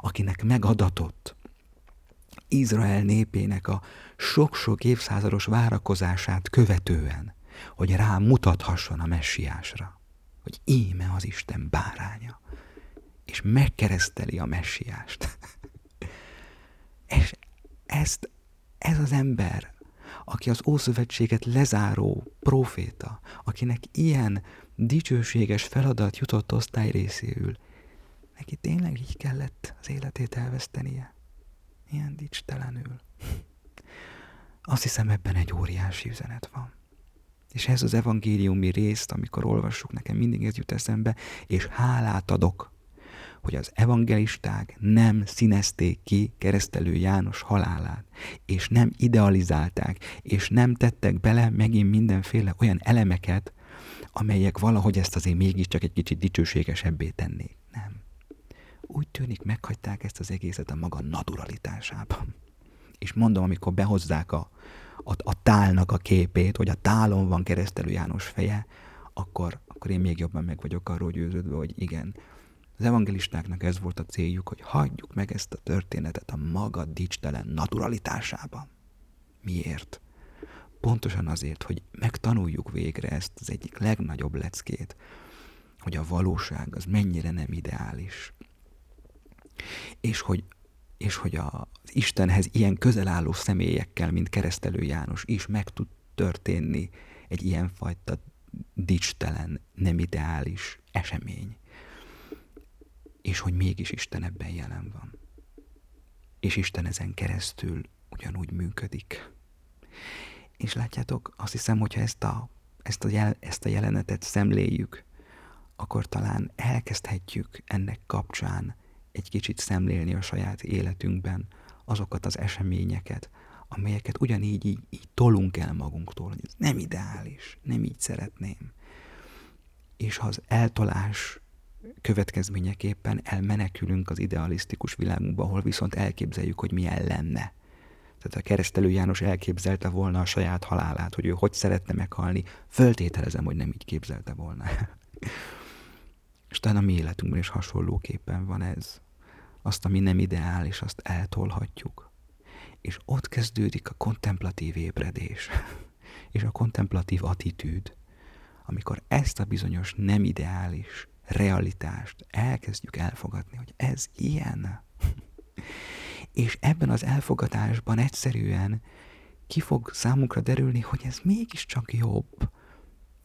akinek megadatott Izrael népének a sok-sok évszázados várakozását követően, hogy rá mutathasson a messiásra, hogy íme az Isten báránya, és megkereszteli a messiást. és ezt, ez az ember, aki az Ószövetséget lezáró proféta, akinek ilyen dicsőséges feladat jutott osztály részéül, neki tényleg így kellett az életét elvesztenie. Ilyen dicstelenül. Azt hiszem ebben egy óriási üzenet van. És ez az evangéliumi részt, amikor olvassuk, nekem mindig ez jut eszembe, és hálát adok hogy az evangelisták nem színezték ki keresztelő János halálát, és nem idealizálták, és nem tettek bele megint mindenféle olyan elemeket, amelyek valahogy ezt azért mégiscsak egy kicsit dicsőségesebbé tennék. Nem. Úgy tűnik, meghagyták ezt az egészet a maga naturalitásában. És mondom, amikor behozzák a, a, a tálnak a képét, hogy a tálon van keresztelő János feje, akkor, akkor én még jobban meg vagyok arról győződve, hogy igen, Az evangelistáknak ez volt a céljuk, hogy hagyjuk meg ezt a történetet a maga dicstelen naturalitásában. Miért? Pontosan azért, hogy megtanuljuk végre ezt az egyik legnagyobb leckét, hogy a valóság az mennyire nem ideális. És hogy, és hogy az Istenhez ilyen közel álló személyekkel, mint keresztelő János is meg tud történni egy ilyenfajta dicstelen, nem ideális esemény. És hogy mégis Isten ebben jelen van. És Isten ezen keresztül ugyanúgy működik. És látjátok, azt hiszem, hogyha ezt a, ezt a, jel, ezt a jelenetet szemléljük, akkor talán elkezdhetjük ennek kapcsán egy kicsit szemlélni a saját életünkben azokat az eseményeket, amelyeket ugyanígy így, így tolunk el magunktól, hogy ez nem ideális, nem így szeretném. És ha az eltolás következményeképpen elmenekülünk az idealisztikus világunkba, ahol viszont elképzeljük, hogy milyen lenne. Tehát a keresztelő János elképzelte volna a saját halálát, hogy ő hogy szeretne meghalni, föltételezem, hogy nem így képzelte volna. És talán a mi életünkben is hasonlóképpen van ez. Azt, ami nem ideális, azt eltolhatjuk. És ott kezdődik a kontemplatív ébredés, és a kontemplatív attitűd, amikor ezt a bizonyos nem ideális realitást elkezdjük elfogadni, hogy ez ilyen. És ebben az elfogadásban egyszerűen ki fog számunkra derülni, hogy ez mégiscsak jobb,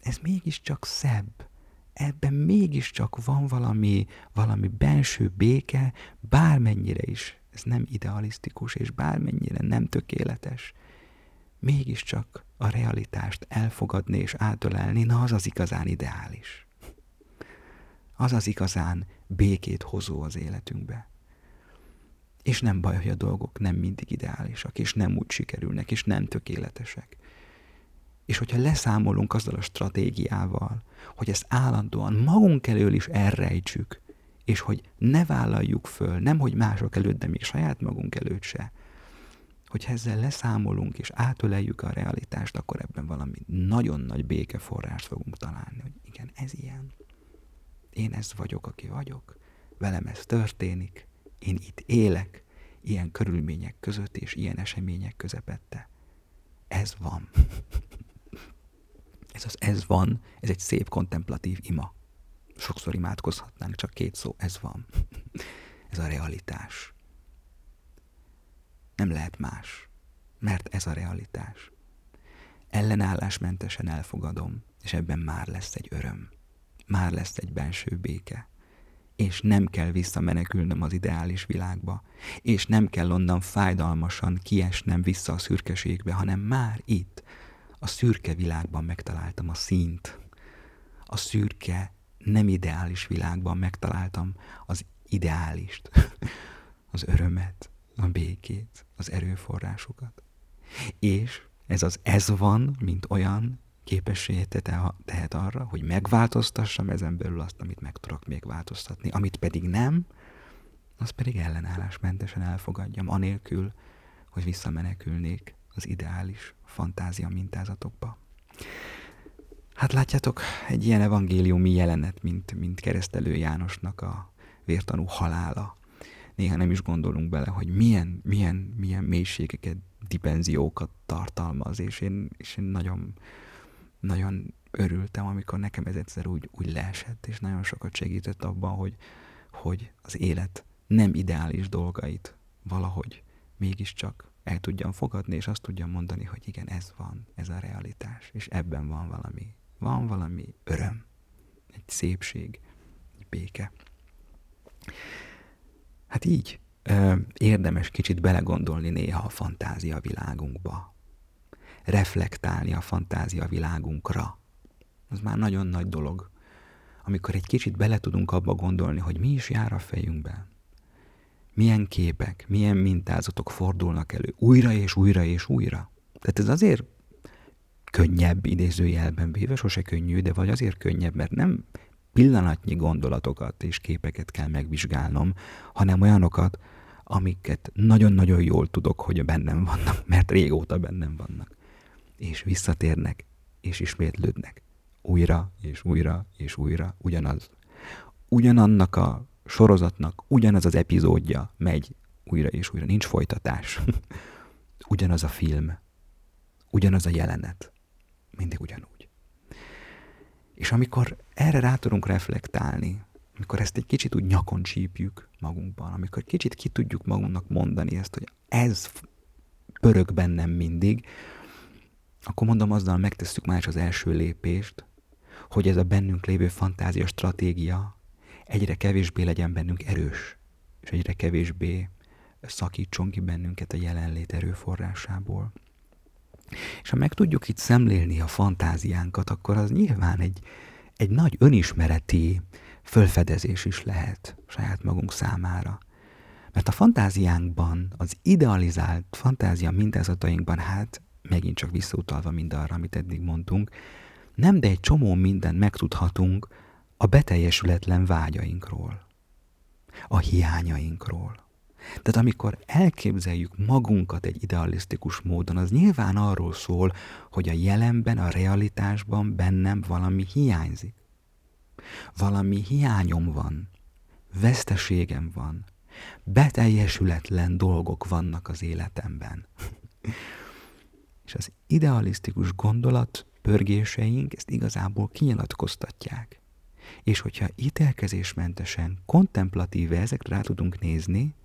ez mégiscsak szebb, ebben mégiscsak van valami, valami benső béke, bármennyire is ez nem idealisztikus, és bármennyire nem tökéletes, mégiscsak a realitást elfogadni és átölelni, na az az igazán ideális. Az az igazán békét hozó az életünkbe. És nem baj, hogy a dolgok nem mindig ideálisak, és nem úgy sikerülnek, és nem tökéletesek. És hogyha leszámolunk azzal a stratégiával, hogy ezt állandóan magunk elől is elrejtsük, és hogy ne vállaljuk föl, nem hogy mások előtt, de még saját magunk előtt se, hogy ezzel leszámolunk és átöleljük a realitást, akkor ebben valami nagyon nagy békeforrást fogunk találni, hogy igen, ez ilyen. Én ez vagyok, aki vagyok, velem ez történik, én itt élek, ilyen körülmények között és ilyen események közepette. Ez van. ez az ez van, ez egy szép kontemplatív ima. Sokszor imádkozhatnánk, csak két szó, ez van. ez a realitás. Nem lehet más, mert ez a realitás. Ellenállásmentesen elfogadom, és ebben már lesz egy öröm. Már lesz egy benső béke. És nem kell visszamenekülnöm az ideális világba, és nem kell onnan fájdalmasan kiesnem vissza a szürkeségbe, hanem már itt, a szürke világban megtaláltam a színt. A szürke, nem ideális világban megtaláltam az ideálist, az örömet, a békét, az erőforrásokat. És ez az ez van, mint olyan, képessé tehet arra, hogy megváltoztassam ezen belül azt, amit meg tudok még változtatni. Amit pedig nem, az pedig ellenállásmentesen elfogadjam, anélkül, hogy visszamenekülnék az ideális fantázia mintázatokba. Hát látjátok, egy ilyen evangéliumi jelenet, mint, mint keresztelő Jánosnak a vértanú halála. Néha nem is gondolunk bele, hogy milyen, milyen, milyen mélységeket, dimenziókat tartalmaz, és én, és én nagyon, nagyon örültem, amikor nekem ez egyszer úgy, úgy leesett, és nagyon sokat segített abban, hogy, hogy az élet nem ideális dolgait valahogy mégiscsak el tudjam fogadni, és azt tudjam mondani, hogy igen, ez van, ez a realitás, és ebben van valami, van valami öröm, egy szépség, egy béke. Hát így érdemes kicsit belegondolni néha a fantázia világunkba, reflektálni a fantázia világunkra. Az már nagyon nagy dolog, amikor egy kicsit bele tudunk abba gondolni, hogy mi is jár a fejünkben, milyen képek, milyen mintázatok fordulnak elő újra és újra és újra. Tehát ez azért könnyebb idézőjelben véve, sose könnyű, de vagy azért könnyebb, mert nem pillanatnyi gondolatokat és képeket kell megvizsgálnom, hanem olyanokat, amiket nagyon-nagyon jól tudok, hogy bennem vannak, mert régóta bennem vannak. És visszatérnek, és ismétlődnek. Újra, és újra, és újra, ugyanaz. Ugyanannak a sorozatnak ugyanaz az epizódja megy újra és újra, nincs folytatás. ugyanaz a film, ugyanaz a jelenet, mindig ugyanúgy. És amikor erre rá tudunk reflektálni, amikor ezt egy kicsit úgy nyakon csípjük magunkban, amikor kicsit ki tudjuk magunknak mondani ezt, hogy ez pörög bennem mindig, akkor mondom, azzal megtesszük már is az első lépést, hogy ez a bennünk lévő fantázia stratégia egyre kevésbé legyen bennünk erős, és egyre kevésbé szakítson ki bennünket a jelenlét erőforrásából. És ha meg tudjuk itt szemlélni a fantáziánkat, akkor az nyilván egy, egy nagy önismereti fölfedezés is lehet saját magunk számára. Mert a fantáziánkban, az idealizált fantázia mintázatainkban, hát megint csak visszautalva mindarra, amit eddig mondtunk, nem, de egy csomó mindent megtudhatunk a beteljesületlen vágyainkról, a hiányainkról. Tehát amikor elképzeljük magunkat egy idealisztikus módon, az nyilván arról szól, hogy a jelenben, a realitásban bennem valami hiányzik. Valami hiányom van, veszteségem van, beteljesületlen dolgok vannak az életemben. És az idealisztikus gondolat pörgéseink ezt igazából kinyilatkoztatják. És hogyha ítélkezésmentesen, kontemplatíve ezekre rá tudunk nézni,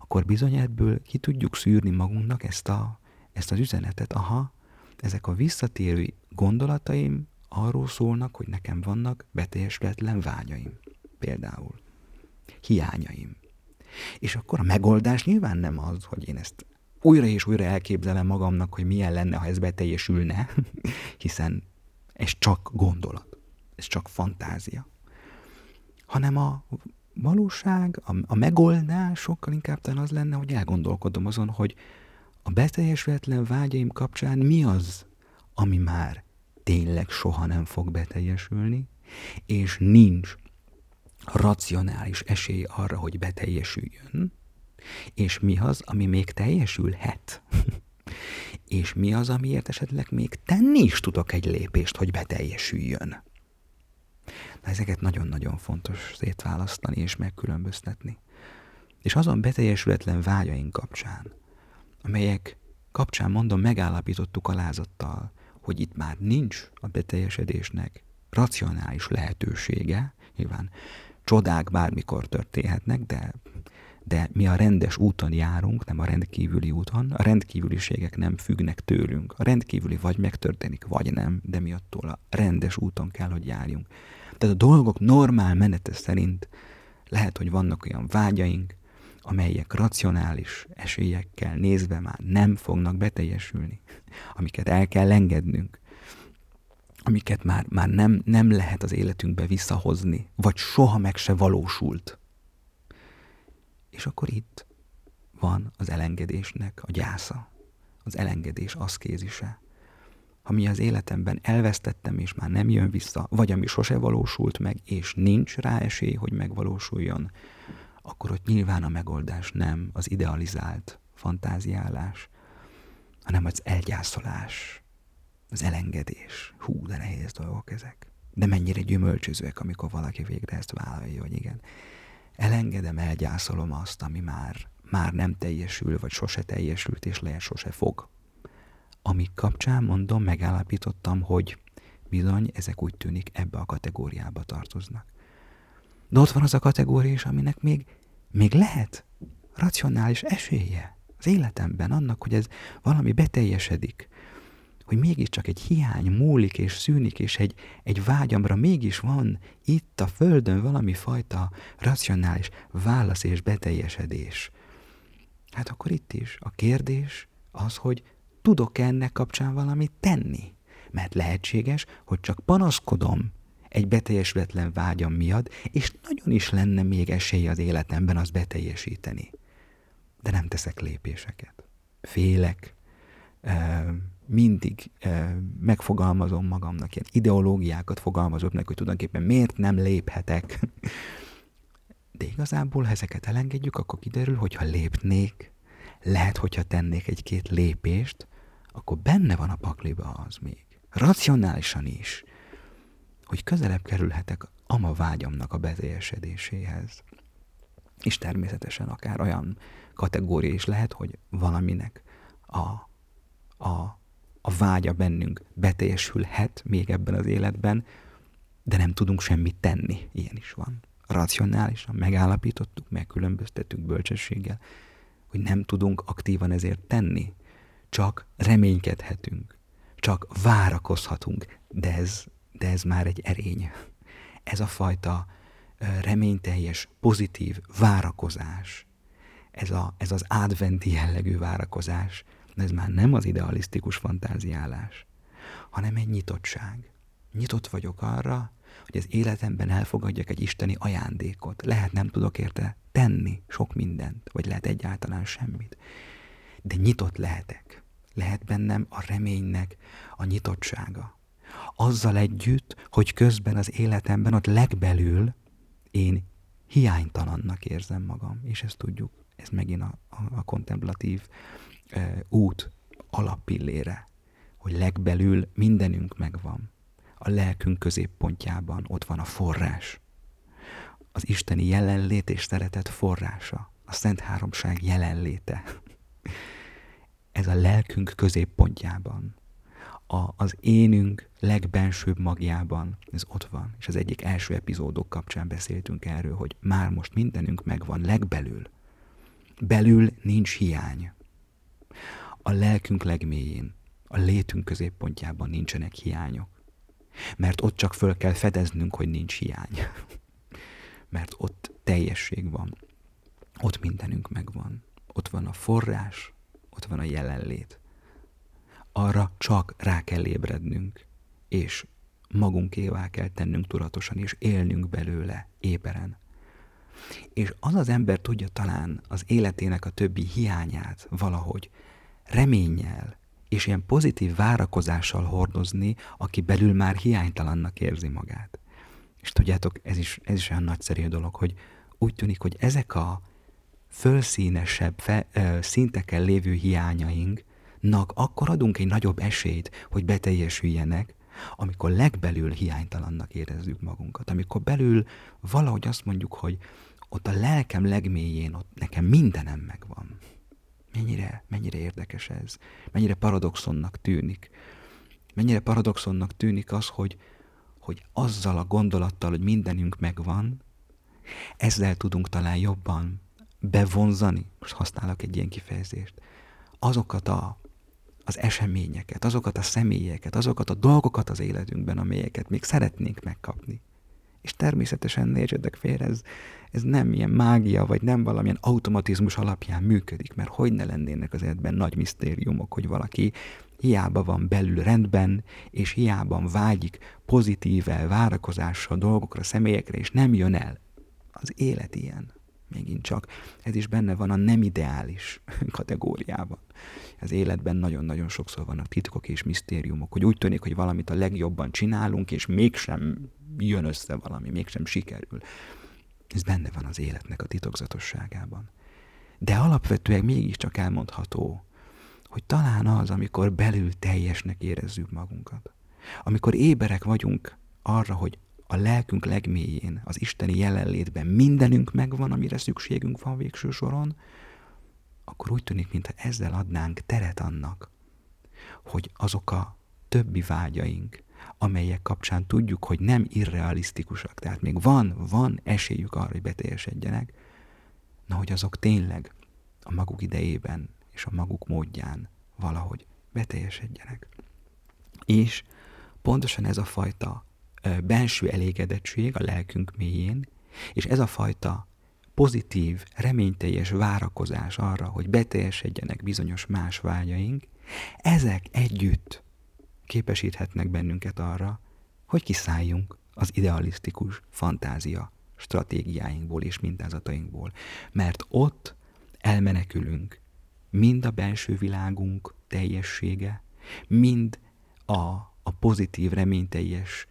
akkor bizony ebből ki tudjuk szűrni magunknak ezt, a, ezt az üzenetet. Aha, ezek a visszatérő gondolataim arról szólnak, hogy nekem vannak beteljesületlen vágyaim. Például. Hiányaim. És akkor a megoldás nyilván nem az, hogy én ezt újra és újra elképzelem magamnak, hogy milyen lenne, ha ez beteljesülne, hiszen ez csak gondolat, ez csak fantázia. Hanem a valóság, a, a megoldás sokkal inkább talán az lenne, hogy elgondolkodom azon, hogy a beteljesületlen vágyaim kapcsán mi az, ami már tényleg soha nem fog beteljesülni, és nincs racionális esély arra, hogy beteljesüljön, és mi az, ami még teljesülhet. és mi az, amiért esetleg még tenni is tudok egy lépést, hogy beteljesüljön. Na ezeket nagyon-nagyon fontos szétválasztani és megkülönböztetni. És azon beteljesületlen vágyaink kapcsán, amelyek kapcsán mondom, megállapítottuk alázattal, hogy itt már nincs a beteljesedésnek racionális lehetősége, nyilván csodák bármikor történhetnek, de, de mi a rendes úton járunk, nem a rendkívüli úton. A rendkívüliségek nem függnek tőlünk. A rendkívüli vagy megtörténik, vagy nem, de mi attól a rendes úton kell, hogy járjunk. Tehát a dolgok normál menete szerint lehet, hogy vannak olyan vágyaink, amelyek racionális esélyekkel nézve már nem fognak beteljesülni, amiket el kell engednünk, amiket már, már nem, nem lehet az életünkbe visszahozni, vagy soha meg se valósult. És akkor itt van az elengedésnek a gyásza, az elengedés aszkézise ami az életemben elvesztettem, és már nem jön vissza, vagy ami sose valósult meg, és nincs rá esély, hogy megvalósuljon, akkor ott nyilván a megoldás nem az idealizált fantáziálás, hanem az elgyászolás, az elengedés. Hú, de nehéz dolgok ezek. De mennyire gyümölcsözőek, amikor valaki végre ezt vállalja, hogy igen. Elengedem, elgyászolom azt, ami már, már nem teljesül, vagy sose teljesült, és lehet sose fog amik kapcsán mondom, megállapítottam, hogy bizony ezek úgy tűnik ebbe a kategóriába tartoznak. De ott van az a kategória is, aminek még, még lehet racionális esélye az életemben annak, hogy ez valami beteljesedik, hogy mégiscsak egy hiány múlik és szűnik, és egy, egy vágyamra mégis van itt a Földön valami fajta racionális válasz és beteljesedés. Hát akkor itt is a kérdés az, hogy tudok ennek kapcsán valamit tenni? Mert lehetséges, hogy csak panaszkodom egy beteljesületlen vágyam miatt, és nagyon is lenne még esély az életemben az beteljesíteni. De nem teszek lépéseket. Félek, mindig megfogalmazom magamnak, ilyen ideológiákat fogalmazok meg, hogy tulajdonképpen miért nem léphetek. De igazából, ezeket elengedjük, akkor kiderül, hogy ha lépnék, lehet, hogyha tennék egy-két lépést, akkor benne van a pakliba az még. Racionálisan is, hogy közelebb kerülhetek ama vágyamnak a beteljesedéséhez. És természetesen akár olyan kategória is lehet, hogy valaminek a, a, a vágya bennünk beteljesülhet még ebben az életben, de nem tudunk semmit tenni. Ilyen is van. Racionálisan megállapítottuk, megkülönböztettük bölcsességgel, hogy nem tudunk aktívan ezért tenni. Csak reménykedhetünk, csak várakozhatunk, de ez, de ez már egy erény. Ez a fajta reményteljes, pozitív várakozás, ez, a, ez az adventi jellegű várakozás, ez már nem az idealisztikus fantáziálás, hanem egy nyitottság. Nyitott vagyok arra, hogy az életemben elfogadjak egy isteni ajándékot. Lehet nem tudok érte tenni sok mindent, vagy lehet egyáltalán semmit. De nyitott lehetek. Lehet bennem a reménynek a nyitottsága. Azzal együtt, hogy közben az életemben ott legbelül én hiánytalannak érzem magam, és ezt tudjuk, ez megint a, a, a kontemplatív út alappillére, hogy legbelül mindenünk megvan. A lelkünk középpontjában ott van a forrás. Az isteni jelenlét és szeretet forrása. A Szent Háromság jelenléte. Ez a lelkünk középpontjában a, az énünk legbensőbb magjában, ez ott van. És az egyik első epizódok kapcsán beszéltünk erről, hogy már most mindenünk megvan legbelül. Belül nincs hiány. A lelkünk legmélyén, a létünk középpontjában nincsenek hiányok. Mert ott csak föl kell fedeznünk, hogy nincs hiány. Mert ott teljesség van. Ott mindenünk megvan. Ott van a forrás, ott van a jelenlét arra csak rá kell ébrednünk, és magunkévá kell tennünk tudatosan, és élnünk belőle éberen. És az az ember tudja talán az életének a többi hiányát valahogy reménnyel és ilyen pozitív várakozással hordozni, aki belül már hiánytalannak érzi magát. És tudjátok, ez is, ez is olyan nagyszerű dolog, hogy úgy tűnik, hogy ezek a fölszínesebb fe, ö, szinteken lévő hiányaink, nak akkor adunk egy nagyobb esélyt, hogy beteljesüljenek, amikor legbelül hiánytalannak érezzük magunkat, amikor belül valahogy azt mondjuk, hogy ott a lelkem legmélyén, ott nekem mindenem megvan. Mennyire, mennyire érdekes ez, mennyire paradoxonnak tűnik. Mennyire paradoxonnak tűnik az, hogy, hogy azzal a gondolattal, hogy mindenünk megvan, ezzel tudunk talán jobban bevonzani, most használok egy ilyen kifejezést, azokat a az eseményeket, azokat a személyeket, azokat a dolgokat az életünkben, amelyeket még szeretnénk megkapni. És természetesen ne értsetek félre, ez, ez nem ilyen mágia, vagy nem valamilyen automatizmus alapján működik, mert hogy ne lennének az életben nagy misztériumok, hogy valaki hiába van belül rendben, és hiába vágyik pozitíve, várakozással dolgokra, személyekre, és nem jön el. Az élet ilyen megint csak. Ez is benne van a nem ideális kategóriában. Az életben nagyon-nagyon sokszor vannak titkok és misztériumok, hogy úgy tűnik, hogy valamit a legjobban csinálunk, és mégsem jön össze valami, mégsem sikerül. Ez benne van az életnek a titokzatosságában. De alapvetően mégiscsak elmondható, hogy talán az, amikor belül teljesnek érezzük magunkat. Amikor éberek vagyunk arra, hogy a lelkünk legmélyén, az isteni jelenlétben mindenünk megvan, amire szükségünk van végső soron, akkor úgy tűnik, mintha ezzel adnánk teret annak, hogy azok a többi vágyaink, amelyek kapcsán tudjuk, hogy nem irrealisztikusak, tehát még van, van esélyük arra, hogy beteljesedjenek, na, hogy azok tényleg a maguk idejében és a maguk módján valahogy beteljesedjenek. És pontosan ez a fajta belső elégedettség a lelkünk mélyén, és ez a fajta pozitív, reményteljes várakozás arra, hogy beteljesedjenek bizonyos más vágyaink, ezek együtt képesíthetnek bennünket arra, hogy kiszálljunk az idealisztikus fantázia stratégiáinkból és mintázatainkból. Mert ott elmenekülünk mind a belső világunk teljessége, mind a, a pozitív, reményteljes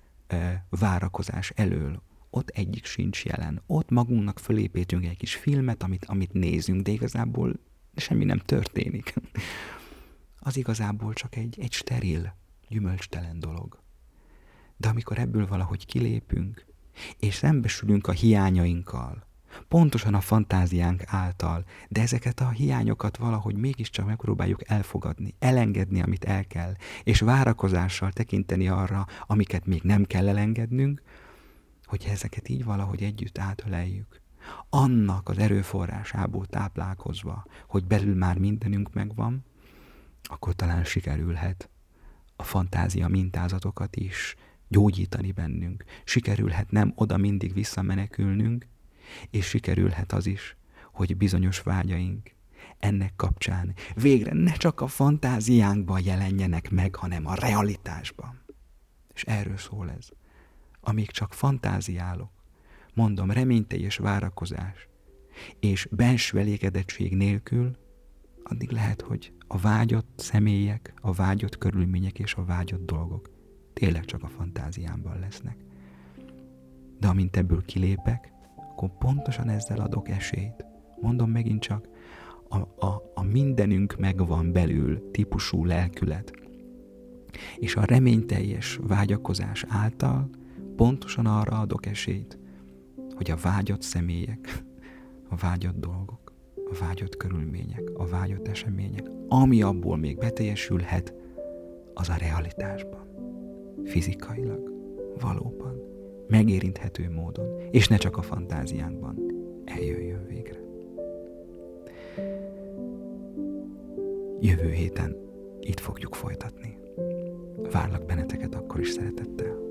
várakozás elől, ott egyik sincs jelen. Ott magunknak fölépítünk egy kis filmet, amit, amit nézünk, de igazából semmi nem történik. Az igazából csak egy, egy steril, gyümölcstelen dolog. De amikor ebből valahogy kilépünk, és szembesülünk a hiányainkkal, pontosan a fantáziánk által, de ezeket a hiányokat valahogy mégiscsak megpróbáljuk elfogadni, elengedni, amit el kell, és várakozással tekinteni arra, amiket még nem kell elengednünk, hogy ezeket így valahogy együtt átöleljük. Annak az erőforrásából táplálkozva, hogy belül már mindenünk megvan, akkor talán sikerülhet a fantázia mintázatokat is gyógyítani bennünk. Sikerülhet nem oda mindig visszamenekülnünk, és sikerülhet az is, hogy bizonyos vágyaink ennek kapcsán végre ne csak a fantáziánkban jelenjenek meg, hanem a realitásban. És erről szól ez. Amíg csak fantáziálok, mondom, reményteljes várakozás, és belső elégedettség nélkül, addig lehet, hogy a vágyott személyek, a vágyott körülmények és a vágyott dolgok tényleg csak a fantáziámban lesznek. De amint ebből kilépek, akkor pontosan ezzel adok esélyt. Mondom megint csak, a, a, a mindenünk megvan belül típusú lelkület. És a reményteljes vágyakozás által pontosan arra adok esélyt, hogy a vágyott személyek, a vágyott dolgok, a vágyott körülmények, a vágyott események, ami abból még beteljesülhet, az a realitásban, fizikailag, valóban megérinthető módon, és ne csak a fantáziánkban eljöjjön végre. Jövő héten itt fogjuk folytatni. Várlak benneteket akkor is szeretettel.